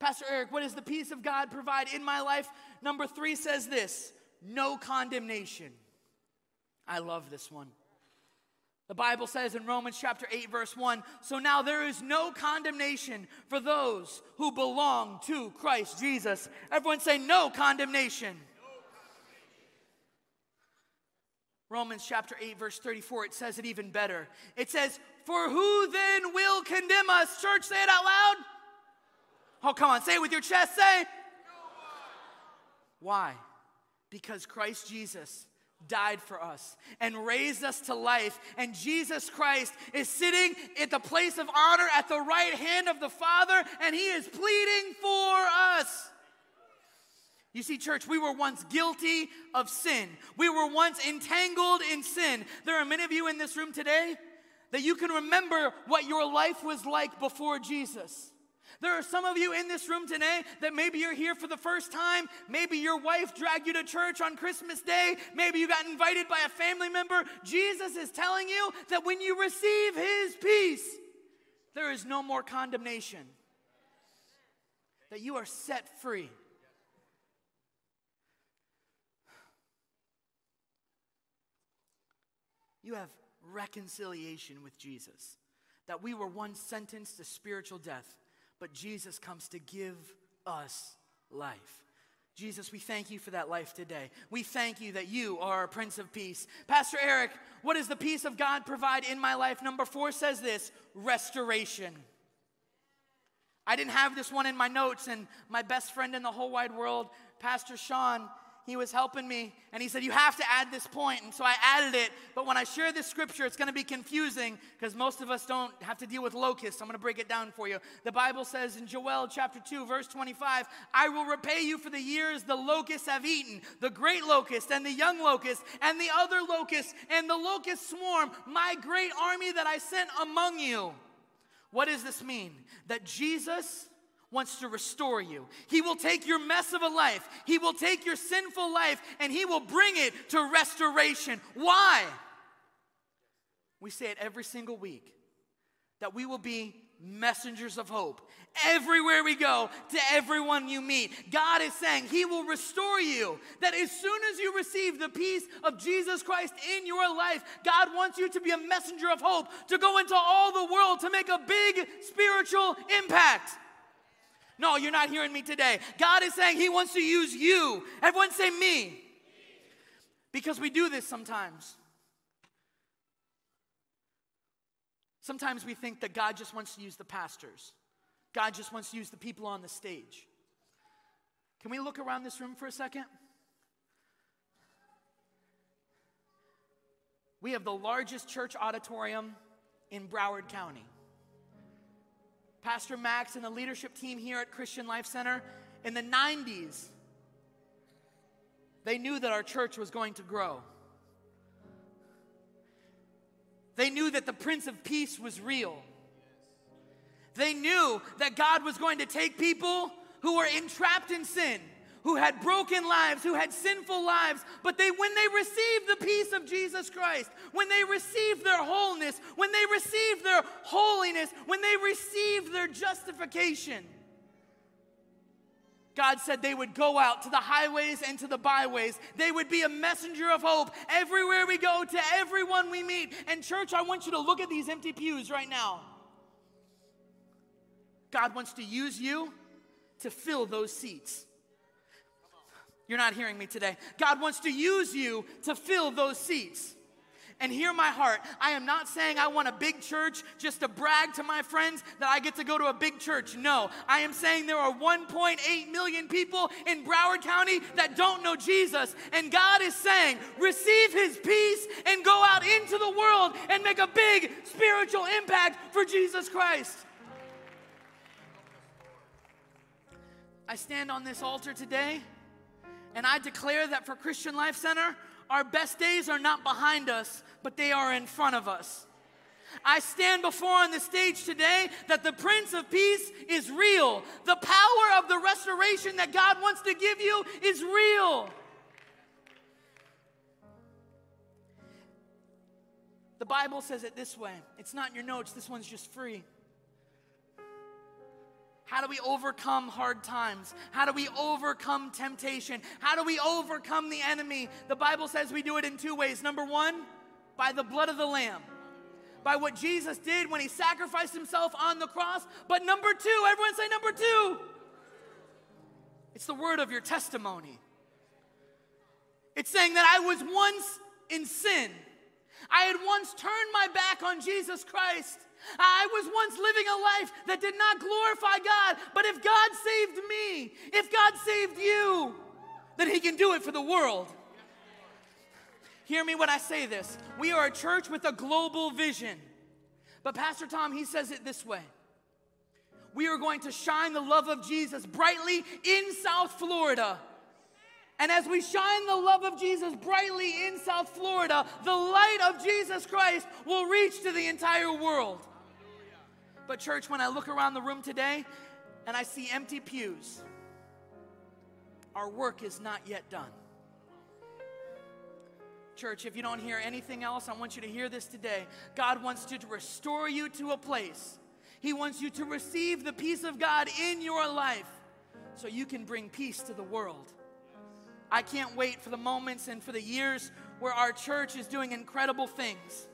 Pastor Eric, what does the peace of God provide in my life? Number three says this no condemnation. I love this one. The Bible says in Romans chapter 8, verse 1 So now there is no condemnation for those who belong to Christ Jesus. Everyone say, No condemnation. Romans chapter 8, verse 34, it says it even better. It says, For who then will condemn us? Church, say it out loud. Oh, come on, say it with your chest. Say, Why? Because Christ Jesus died for us and raised us to life. And Jesus Christ is sitting at the place of honor at the right hand of the Father, and He is pleading for us. You see, church, we were once guilty of sin. We were once entangled in sin. There are many of you in this room today that you can remember what your life was like before Jesus. There are some of you in this room today that maybe you're here for the first time. Maybe your wife dragged you to church on Christmas Day. Maybe you got invited by a family member. Jesus is telling you that when you receive His peace, there is no more condemnation, that you are set free. You have reconciliation with Jesus. That we were once sentenced to spiritual death, but Jesus comes to give us life. Jesus, we thank you for that life today. We thank you that you are our Prince of Peace. Pastor Eric, what does the peace of God provide in my life? Number four says this restoration. I didn't have this one in my notes, and my best friend in the whole wide world, Pastor Sean, he was helping me and he said, You have to add this point. And so I added it. But when I share this scripture, it's going to be confusing because most of us don't have to deal with locusts. I'm going to break it down for you. The Bible says in Joel chapter 2, verse 25, I will repay you for the years the locusts have eaten, the great locust and the young locust and the other locust and the locust swarm, my great army that I sent among you. What does this mean? That Jesus wants to restore you. He will take your mess of a life, He will take your sinful life, and He will bring it to restoration. Why? We say it every single week that we will be messengers of hope everywhere we go to everyone you meet. God is saying He will restore you. That as soon as you receive the peace of Jesus Christ in your life, God wants you to be a messenger of hope, to go into all the world to make a big spiritual impact. No, you're not hearing me today. God is saying He wants to use you. Everyone say me. Because we do this sometimes. Sometimes we think that God just wants to use the pastors, God just wants to use the people on the stage. Can we look around this room for a second? We have the largest church auditorium in Broward County. Pastor Max and the leadership team here at Christian Life Center in the 90s, they knew that our church was going to grow. They knew that the Prince of Peace was real. They knew that God was going to take people who were entrapped in sin, who had broken lives, who had sinful lives, but they when they received the peace of Jesus Christ, when they received their wholeness, when they received their holiness, when they received their justification, God said they would go out to the highways and to the byways. They would be a messenger of hope everywhere we go, to everyone we meet. And, church, I want you to look at these empty pews right now. God wants to use you to fill those seats. You're not hearing me today. God wants to use you to fill those seats and hear my heart. I am not saying I want a big church just to brag to my friends that I get to go to a big church. No, I am saying there are 1.8 million people in Broward County that don't know Jesus. And God is saying, receive his peace and go out into the world and make a big spiritual impact for Jesus Christ. I stand on this altar today and I declare that for Christian Life Center, our best days are not behind us, but they are in front of us. I stand before on the stage today that the Prince of Peace is real. The power of the restoration that God wants to give you is real. The Bible says it this way it's not in your notes, this one's just free. How do we overcome hard times? How do we overcome temptation? How do we overcome the enemy? The Bible says we do it in two ways. Number one, by the blood of the Lamb, by what Jesus did when he sacrificed himself on the cross. But number two, everyone say number two, it's the word of your testimony. It's saying that I was once in sin. I had once turned my back on Jesus Christ. I was once living a life that did not glorify God, but if God saved me, if God saved you, then He can do it for the world. Hear me when I say this. We are a church with a global vision. But Pastor Tom, he says it this way We are going to shine the love of Jesus brightly in South Florida. And as we shine the love of Jesus brightly in South Florida, the light of Jesus Christ will reach to the entire world. But, church, when I look around the room today and I see empty pews, our work is not yet done. Church, if you don't hear anything else, I want you to hear this today. God wants you to restore you to a place. He wants you to receive the peace of God in your life so you can bring peace to the world. I can't wait for the moments and for the years where our church is doing incredible things.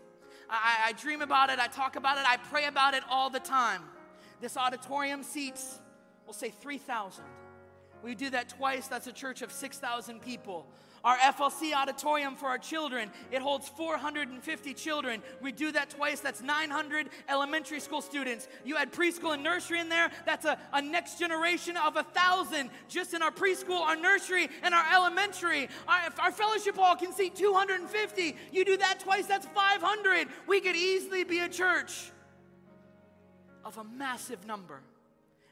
I, I dream about it, I talk about it, I pray about it all the time. This auditorium seats, we'll say 3,000. We do that twice, that's a church of 6,000 people. Our FLC auditorium for our children, it holds 450 children. We do that twice, that's 900 elementary school students. You add preschool and nursery in there, that's a, a next generation of a thousand just in our preschool, our nursery, and our elementary. Our, our fellowship hall can seat 250. You do that twice, that's 500. We could easily be a church of a massive number.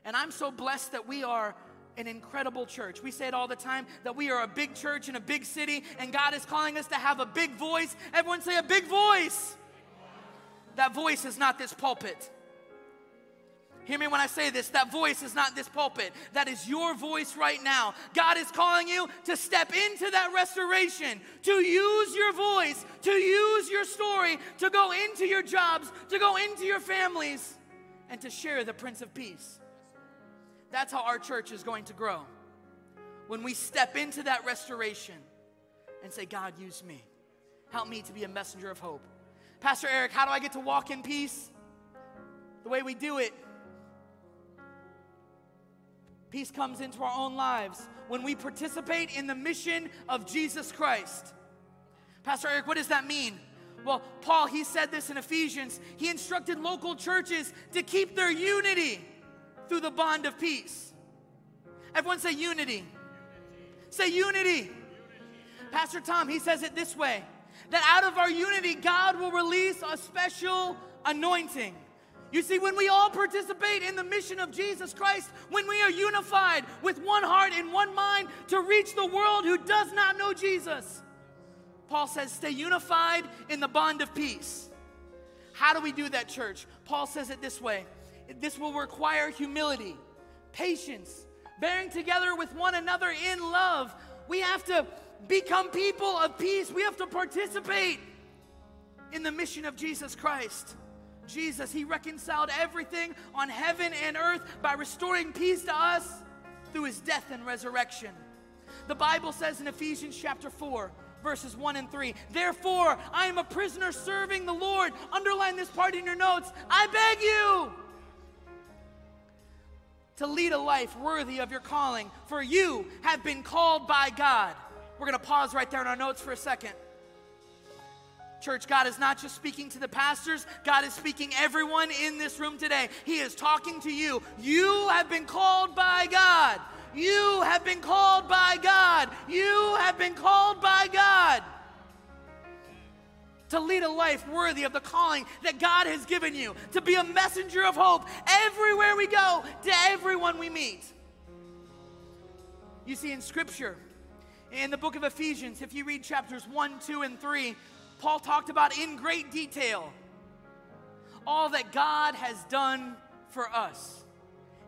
And I'm so blessed that we are an incredible church. We say it all the time that we are a big church in a big city, and God is calling us to have a big voice. Everyone say a big voice. That voice is not this pulpit. Hear me when I say this. That voice is not this pulpit. That is your voice right now. God is calling you to step into that restoration, to use your voice, to use your story, to go into your jobs, to go into your families, and to share the Prince of Peace. That's how our church is going to grow. When we step into that restoration and say, God, use me. Help me to be a messenger of hope. Pastor Eric, how do I get to walk in peace? The way we do it, peace comes into our own lives when we participate in the mission of Jesus Christ. Pastor Eric, what does that mean? Well, Paul, he said this in Ephesians. He instructed local churches to keep their unity through the bond of peace. Everyone say unity. Say unity. Pastor Tom, he says it this way that out of our unity, God will release a special anointing. You see, when we all participate in the mission of Jesus Christ, when we are unified with one heart and one mind to reach the world who does not know Jesus, Paul says, stay unified in the bond of peace. How do we do that, church? Paul says it this way this will require humility, patience, bearing together with one another in love. We have to become people of peace, we have to participate in the mission of Jesus Christ. Jesus, He reconciled everything on heaven and earth by restoring peace to us through His death and resurrection. The Bible says in Ephesians chapter 4, verses 1 and 3, Therefore, I am a prisoner serving the Lord. Underline this part in your notes. I beg you to lead a life worthy of your calling, for you have been called by God. We're going to pause right there in our notes for a second. Church, God is not just speaking to the pastors, God is speaking everyone in this room today. He is talking to you. You have been called by God. You have been called by God. You have been called by God to lead a life worthy of the calling that God has given you, to be a messenger of hope everywhere we go, to everyone we meet. You see, in Scripture, in the book of Ephesians, if you read chapters 1, 2, and 3, Paul talked about in great detail all that God has done for us.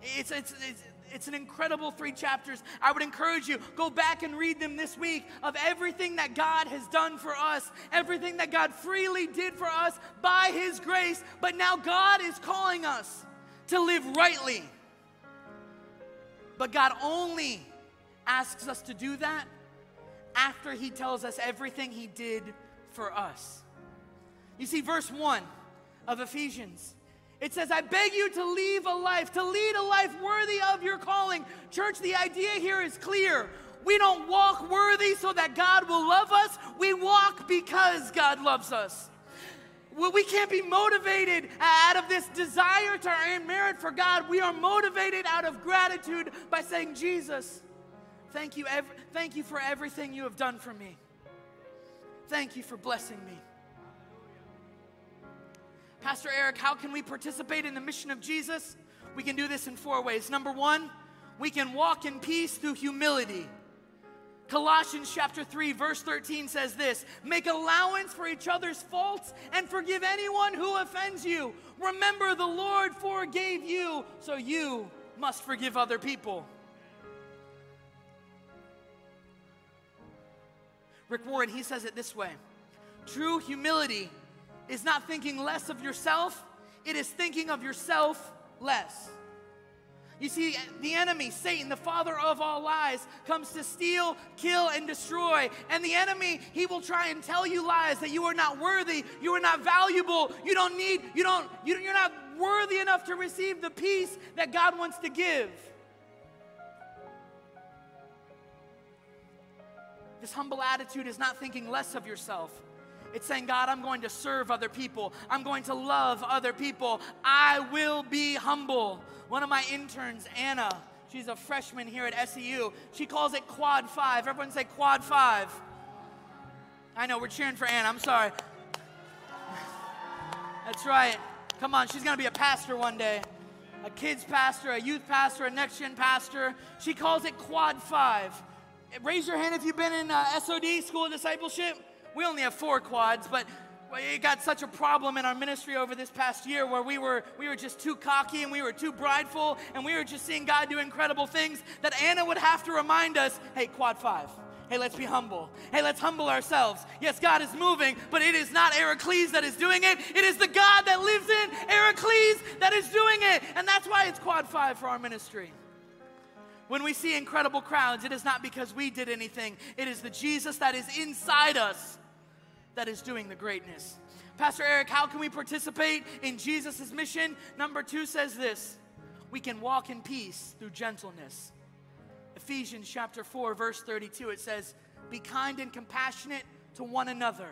It's, it's, it's, it's an incredible three chapters. I would encourage you, go back and read them this week of everything that God has done for us, everything that God freely did for us by His grace. But now God is calling us to live rightly. But God only asks us to do that after He tells us everything He did for us. You see, verse 1 of Ephesians. It says, I beg you to leave a life, to lead a life worthy of your calling. Church, the idea here is clear. We don't walk worthy so that God will love us. We walk because God loves us. We can't be motivated out of this desire to earn merit for God. We are motivated out of gratitude by saying, Jesus, thank you, ev- thank you for everything you have done for me. Thank you for blessing me. Pastor Eric, how can we participate in the mission of Jesus? We can do this in four ways. Number one, we can walk in peace through humility. Colossians chapter 3, verse 13 says this Make allowance for each other's faults and forgive anyone who offends you. Remember, the Lord forgave you, so you must forgive other people. Rick Warren, he says it this way True humility is not thinking less of yourself, it is thinking of yourself less. You see, the enemy, Satan, the father of all lies, comes to steal, kill, and destroy. And the enemy, he will try and tell you lies that you are not worthy, you are not valuable, you don't need, you don't, you, you're not worthy enough to receive the peace that God wants to give. This humble attitude is not thinking less of yourself. It's saying, God, I'm going to serve other people. I'm going to love other people. I will be humble. One of my interns, Anna, she's a freshman here at SEU. She calls it quad five. Everyone say quad five. I know, we're cheering for Anna. I'm sorry. That's right. Come on, she's going to be a pastor one day. A kids pastor, a youth pastor, a next gen pastor. She calls it quad five. Raise your hand if you've been in uh, SOD, School of Discipleship. We only have four quads, but it got such a problem in our ministry over this past year where we were we were just too cocky and we were too prideful and we were just seeing God do incredible things that Anna would have to remind us, hey, quad five. Hey, let's be humble. Hey, let's humble ourselves. Yes, God is moving, but it is not Ericles that is doing it. It is the God that lives in Ericles that is doing it. And that's why it's quad five for our ministry. When we see incredible crowds, it is not because we did anything, it is the Jesus that is inside us that is doing the greatness. Pastor Eric, how can we participate in Jesus' mission? Number two says this we can walk in peace through gentleness. Ephesians chapter 4, verse 32, it says, Be kind and compassionate to one another,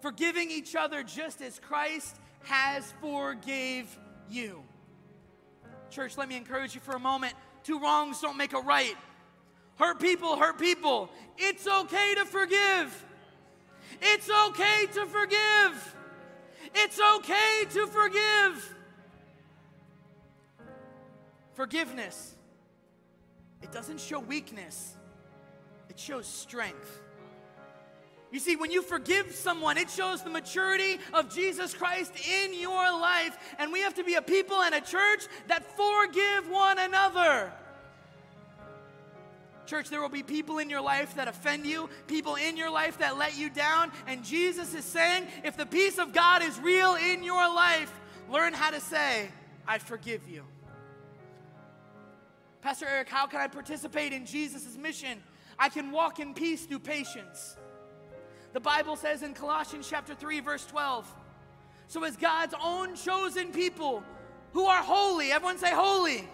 forgiving each other just as Christ has forgave you. Church, let me encourage you for a moment. Two wrongs don't make a right. Hurt people, hurt people. It's okay to forgive. It's okay to forgive. It's okay to forgive. Forgiveness, it doesn't show weakness, it shows strength. You see, when you forgive someone, it shows the maturity of Jesus Christ in your life. And we have to be a people and a church that forgive one another. Church, there will be people in your life that offend you, people in your life that let you down. And Jesus is saying, if the peace of God is real in your life, learn how to say, I forgive you. Pastor Eric, how can I participate in Jesus' mission? I can walk in peace through patience. The Bible says in Colossians chapter 3 verse 12. So as God's own chosen people who are holy, everyone say holy.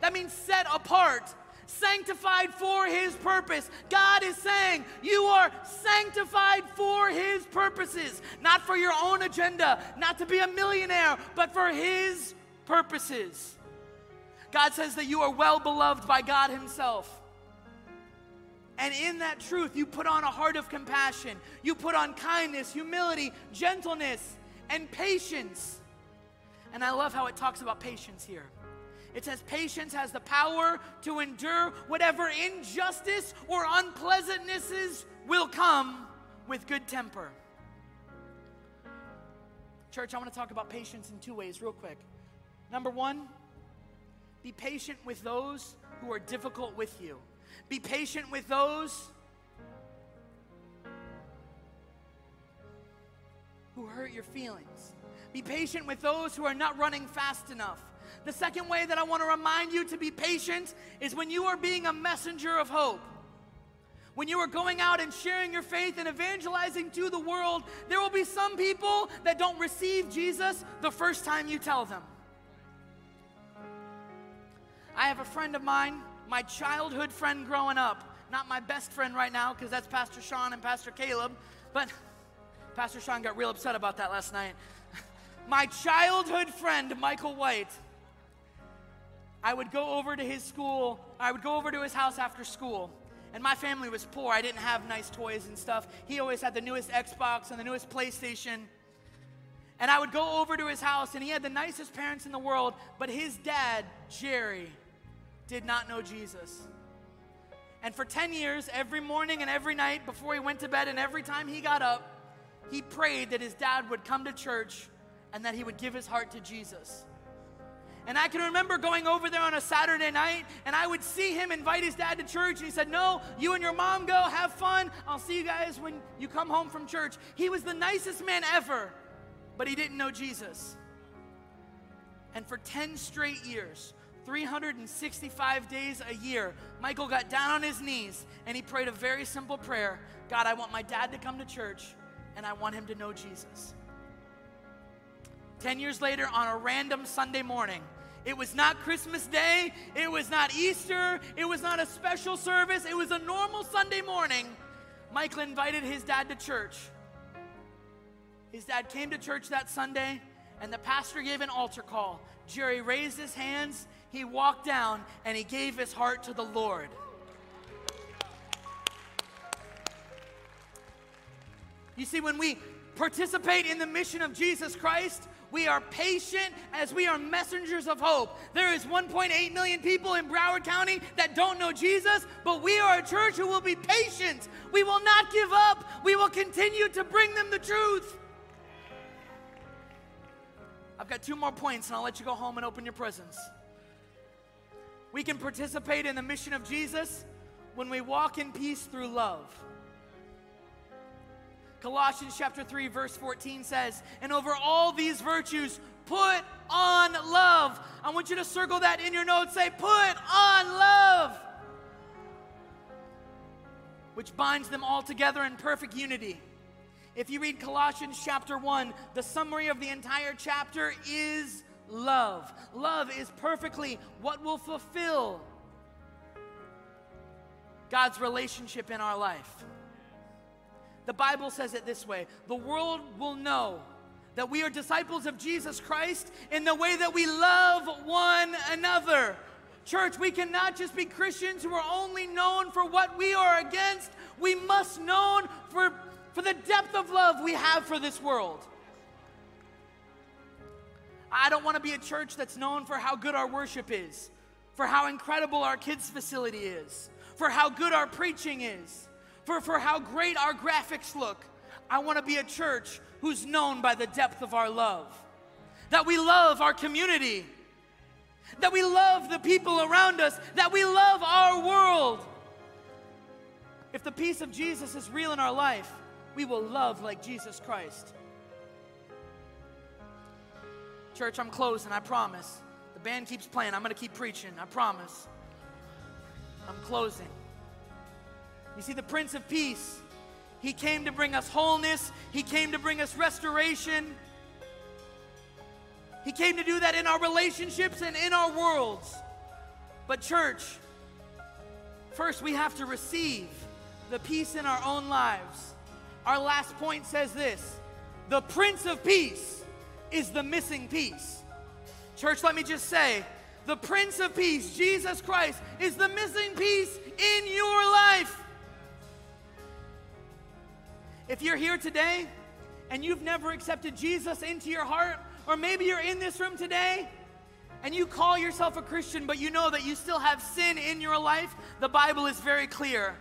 That means set apart, sanctified for his purpose. God is saying you are sanctified for his purposes, not for your own agenda, not to be a millionaire, but for his purposes. God says that you are well beloved by God himself. And in that truth, you put on a heart of compassion. You put on kindness, humility, gentleness, and patience. And I love how it talks about patience here. It says, Patience has the power to endure whatever injustice or unpleasantnesses will come with good temper. Church, I want to talk about patience in two ways, real quick. Number one, be patient with those who are difficult with you. Be patient with those who hurt your feelings. Be patient with those who are not running fast enough. The second way that I want to remind you to be patient is when you are being a messenger of hope. When you are going out and sharing your faith and evangelizing to the world, there will be some people that don't receive Jesus the first time you tell them. I have a friend of mine my childhood friend growing up. Not my best friend right now, because that's Pastor Sean and Pastor Caleb, but Pastor Sean got real upset about that last night. my childhood friend, Michael White. I would go over to his school, I would go over to his house after school. And my family was poor. I didn't have nice toys and stuff. He always had the newest Xbox and the newest PlayStation. And I would go over to his house, and he had the nicest parents in the world, but his dad, Jerry, did not know Jesus. And for 10 years, every morning and every night before he went to bed and every time he got up, he prayed that his dad would come to church and that he would give his heart to Jesus. And I can remember going over there on a Saturday night, and I would see him invite his dad to church. And he said, No, you and your mom go, have fun. I'll see you guys when you come home from church. He was the nicest man ever, but he didn't know Jesus. And for 10 straight years, 365 days a year, Michael got down on his knees and he prayed a very simple prayer God, I want my dad to come to church and I want him to know Jesus. 10 years later, on a random Sunday morning, it was not Christmas Day, it was not Easter, it was not a special service, it was a normal Sunday morning. Michael invited his dad to church. His dad came to church that Sunday, and the pastor gave an altar call. Jerry raised his hands he walked down and he gave his heart to the Lord. You see, when we participate in the mission of Jesus Christ, we are patient as we are messengers of hope. There is 1.8 million people in Broward County that don't know Jesus, but we are a church who will be patient. We will not give up. We will continue to bring them the truth. I've got two more points, and I'll let you go home and open your presents. We can participate in the mission of Jesus when we walk in peace through love. Colossians chapter 3 verse 14 says, "And over all these virtues put on love." I want you to circle that in your notes. Say, "Put on love." Which binds them all together in perfect unity. If you read Colossians chapter 1, the summary of the entire chapter is love. Love is perfectly what will fulfill God's relationship in our life. The Bible says it this way The world will know that we are disciples of Jesus Christ in the way that we love one another. Church, we cannot just be Christians who are only known for what we are against. We must known for, for the depth of love we have for this world. I don't want to be a church that's known for how good our worship is, for how incredible our kids' facility is, for how good our preaching is, for, for how great our graphics look. I want to be a church who's known by the depth of our love. That we love our community, that we love the people around us, that we love our world. If the peace of Jesus is real in our life, we will love like Jesus Christ. Church, I'm closing, I promise. The band keeps playing, I'm gonna keep preaching, I promise. I'm closing. You see, the Prince of Peace, he came to bring us wholeness, he came to bring us restoration. He came to do that in our relationships and in our worlds. But, church, first we have to receive the peace in our own lives. Our last point says this the Prince of Peace is the missing piece. Church, let me just say the Prince of Peace, Jesus Christ, is the missing piece in your life. If you're here today and you've never accepted Jesus into your heart, or maybe you're in this room today and you call yourself a Christian, but you know that you still have sin in your life, the Bible is very clear.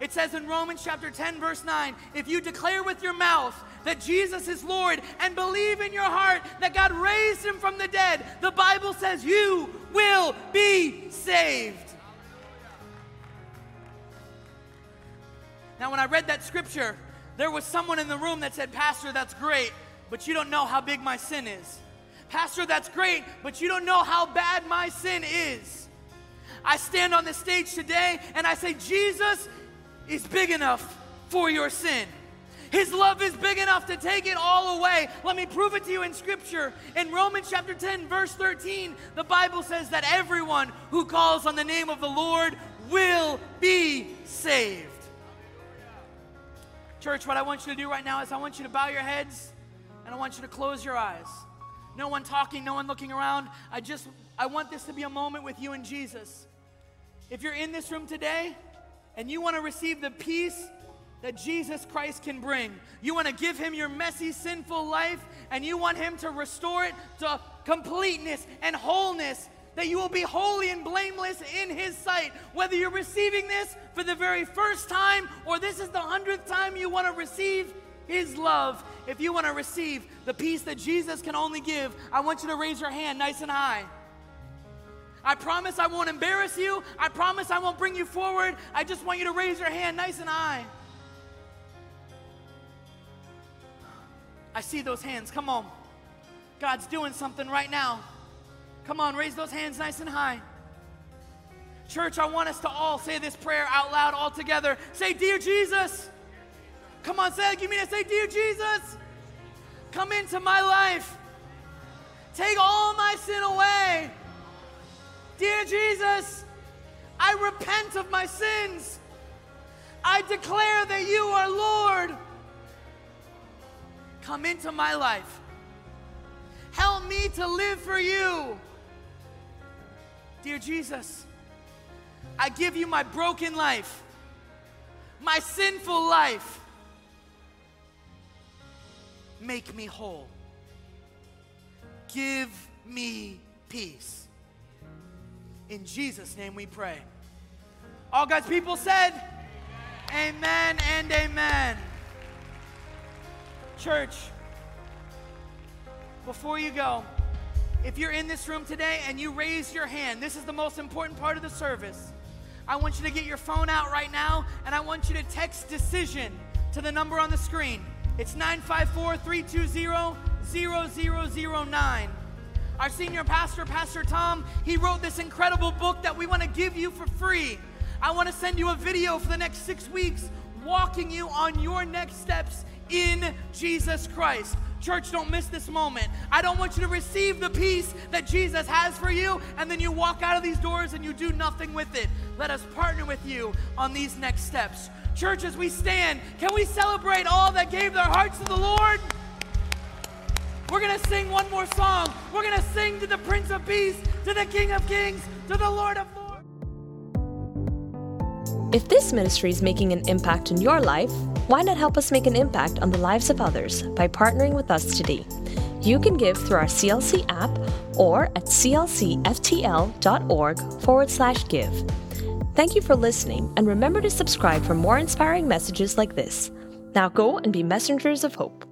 It says in Romans chapter 10, verse 9 if you declare with your mouth that Jesus is Lord and believe in your heart that God raised him from the dead, the Bible says you will be saved. Now, when I read that scripture, there was someone in the room that said, Pastor, that's great, but you don't know how big my sin is. Pastor, that's great, but you don't know how bad my sin is. I stand on the stage today and I say, Jesus is big enough for your sin. His love is big enough to take it all away. Let me prove it to you in Scripture. In Romans chapter 10, verse 13, the Bible says that everyone who calls on the name of the Lord will be saved. Church, what I want you to do right now is I want you to bow your heads and I want you to close your eyes. No one talking, no one looking around. I just I want this to be a moment with you and Jesus. If you're in this room today and you want to receive the peace that Jesus Christ can bring. You want to give him your messy, sinful life, and you want him to restore it to completeness and wholeness, that you will be holy and blameless in his sight. Whether you're receiving this for the very first time or this is the hundredth time you want to receive his love, if you want to receive the peace that Jesus can only give, I want you to raise your hand nice and high. I promise I won't embarrass you. I promise I won't bring you forward. I just want you to raise your hand nice and high. I see those hands. Come on. God's doing something right now. Come on, raise those hands nice and high. Church, I want us to all say this prayer out loud all together. Say, Dear Jesus. Come on, say it. Give me to say, Dear Jesus. Come into my life. Take all my sin away. Dear Jesus, I repent of my sins. I declare that you are Lord. Come into my life. Help me to live for you. Dear Jesus, I give you my broken life, my sinful life. Make me whole. Give me peace. In Jesus' name we pray. All God's people said, Amen and amen. Church, before you go, if you're in this room today and you raise your hand, this is the most important part of the service. I want you to get your phone out right now and I want you to text decision to the number on the screen. It's 954 320 0009. Our senior pastor, Pastor Tom, he wrote this incredible book that we want to give you for free. I want to send you a video for the next six weeks walking you on your next steps in Jesus Christ. Church, don't miss this moment. I don't want you to receive the peace that Jesus has for you, and then you walk out of these doors and you do nothing with it. Let us partner with you on these next steps. Church, as we stand, can we celebrate all that gave their hearts to the Lord? We're going to sing one more song. We're going to sing to the Prince of Peace, to the King of Kings, to the Lord of Lords. If this ministry is making an impact in your life, why not help us make an impact on the lives of others by partnering with us today? You can give through our CLC app or at clcftl.org forward slash give. Thank you for listening, and remember to subscribe for more inspiring messages like this. Now go and be messengers of hope.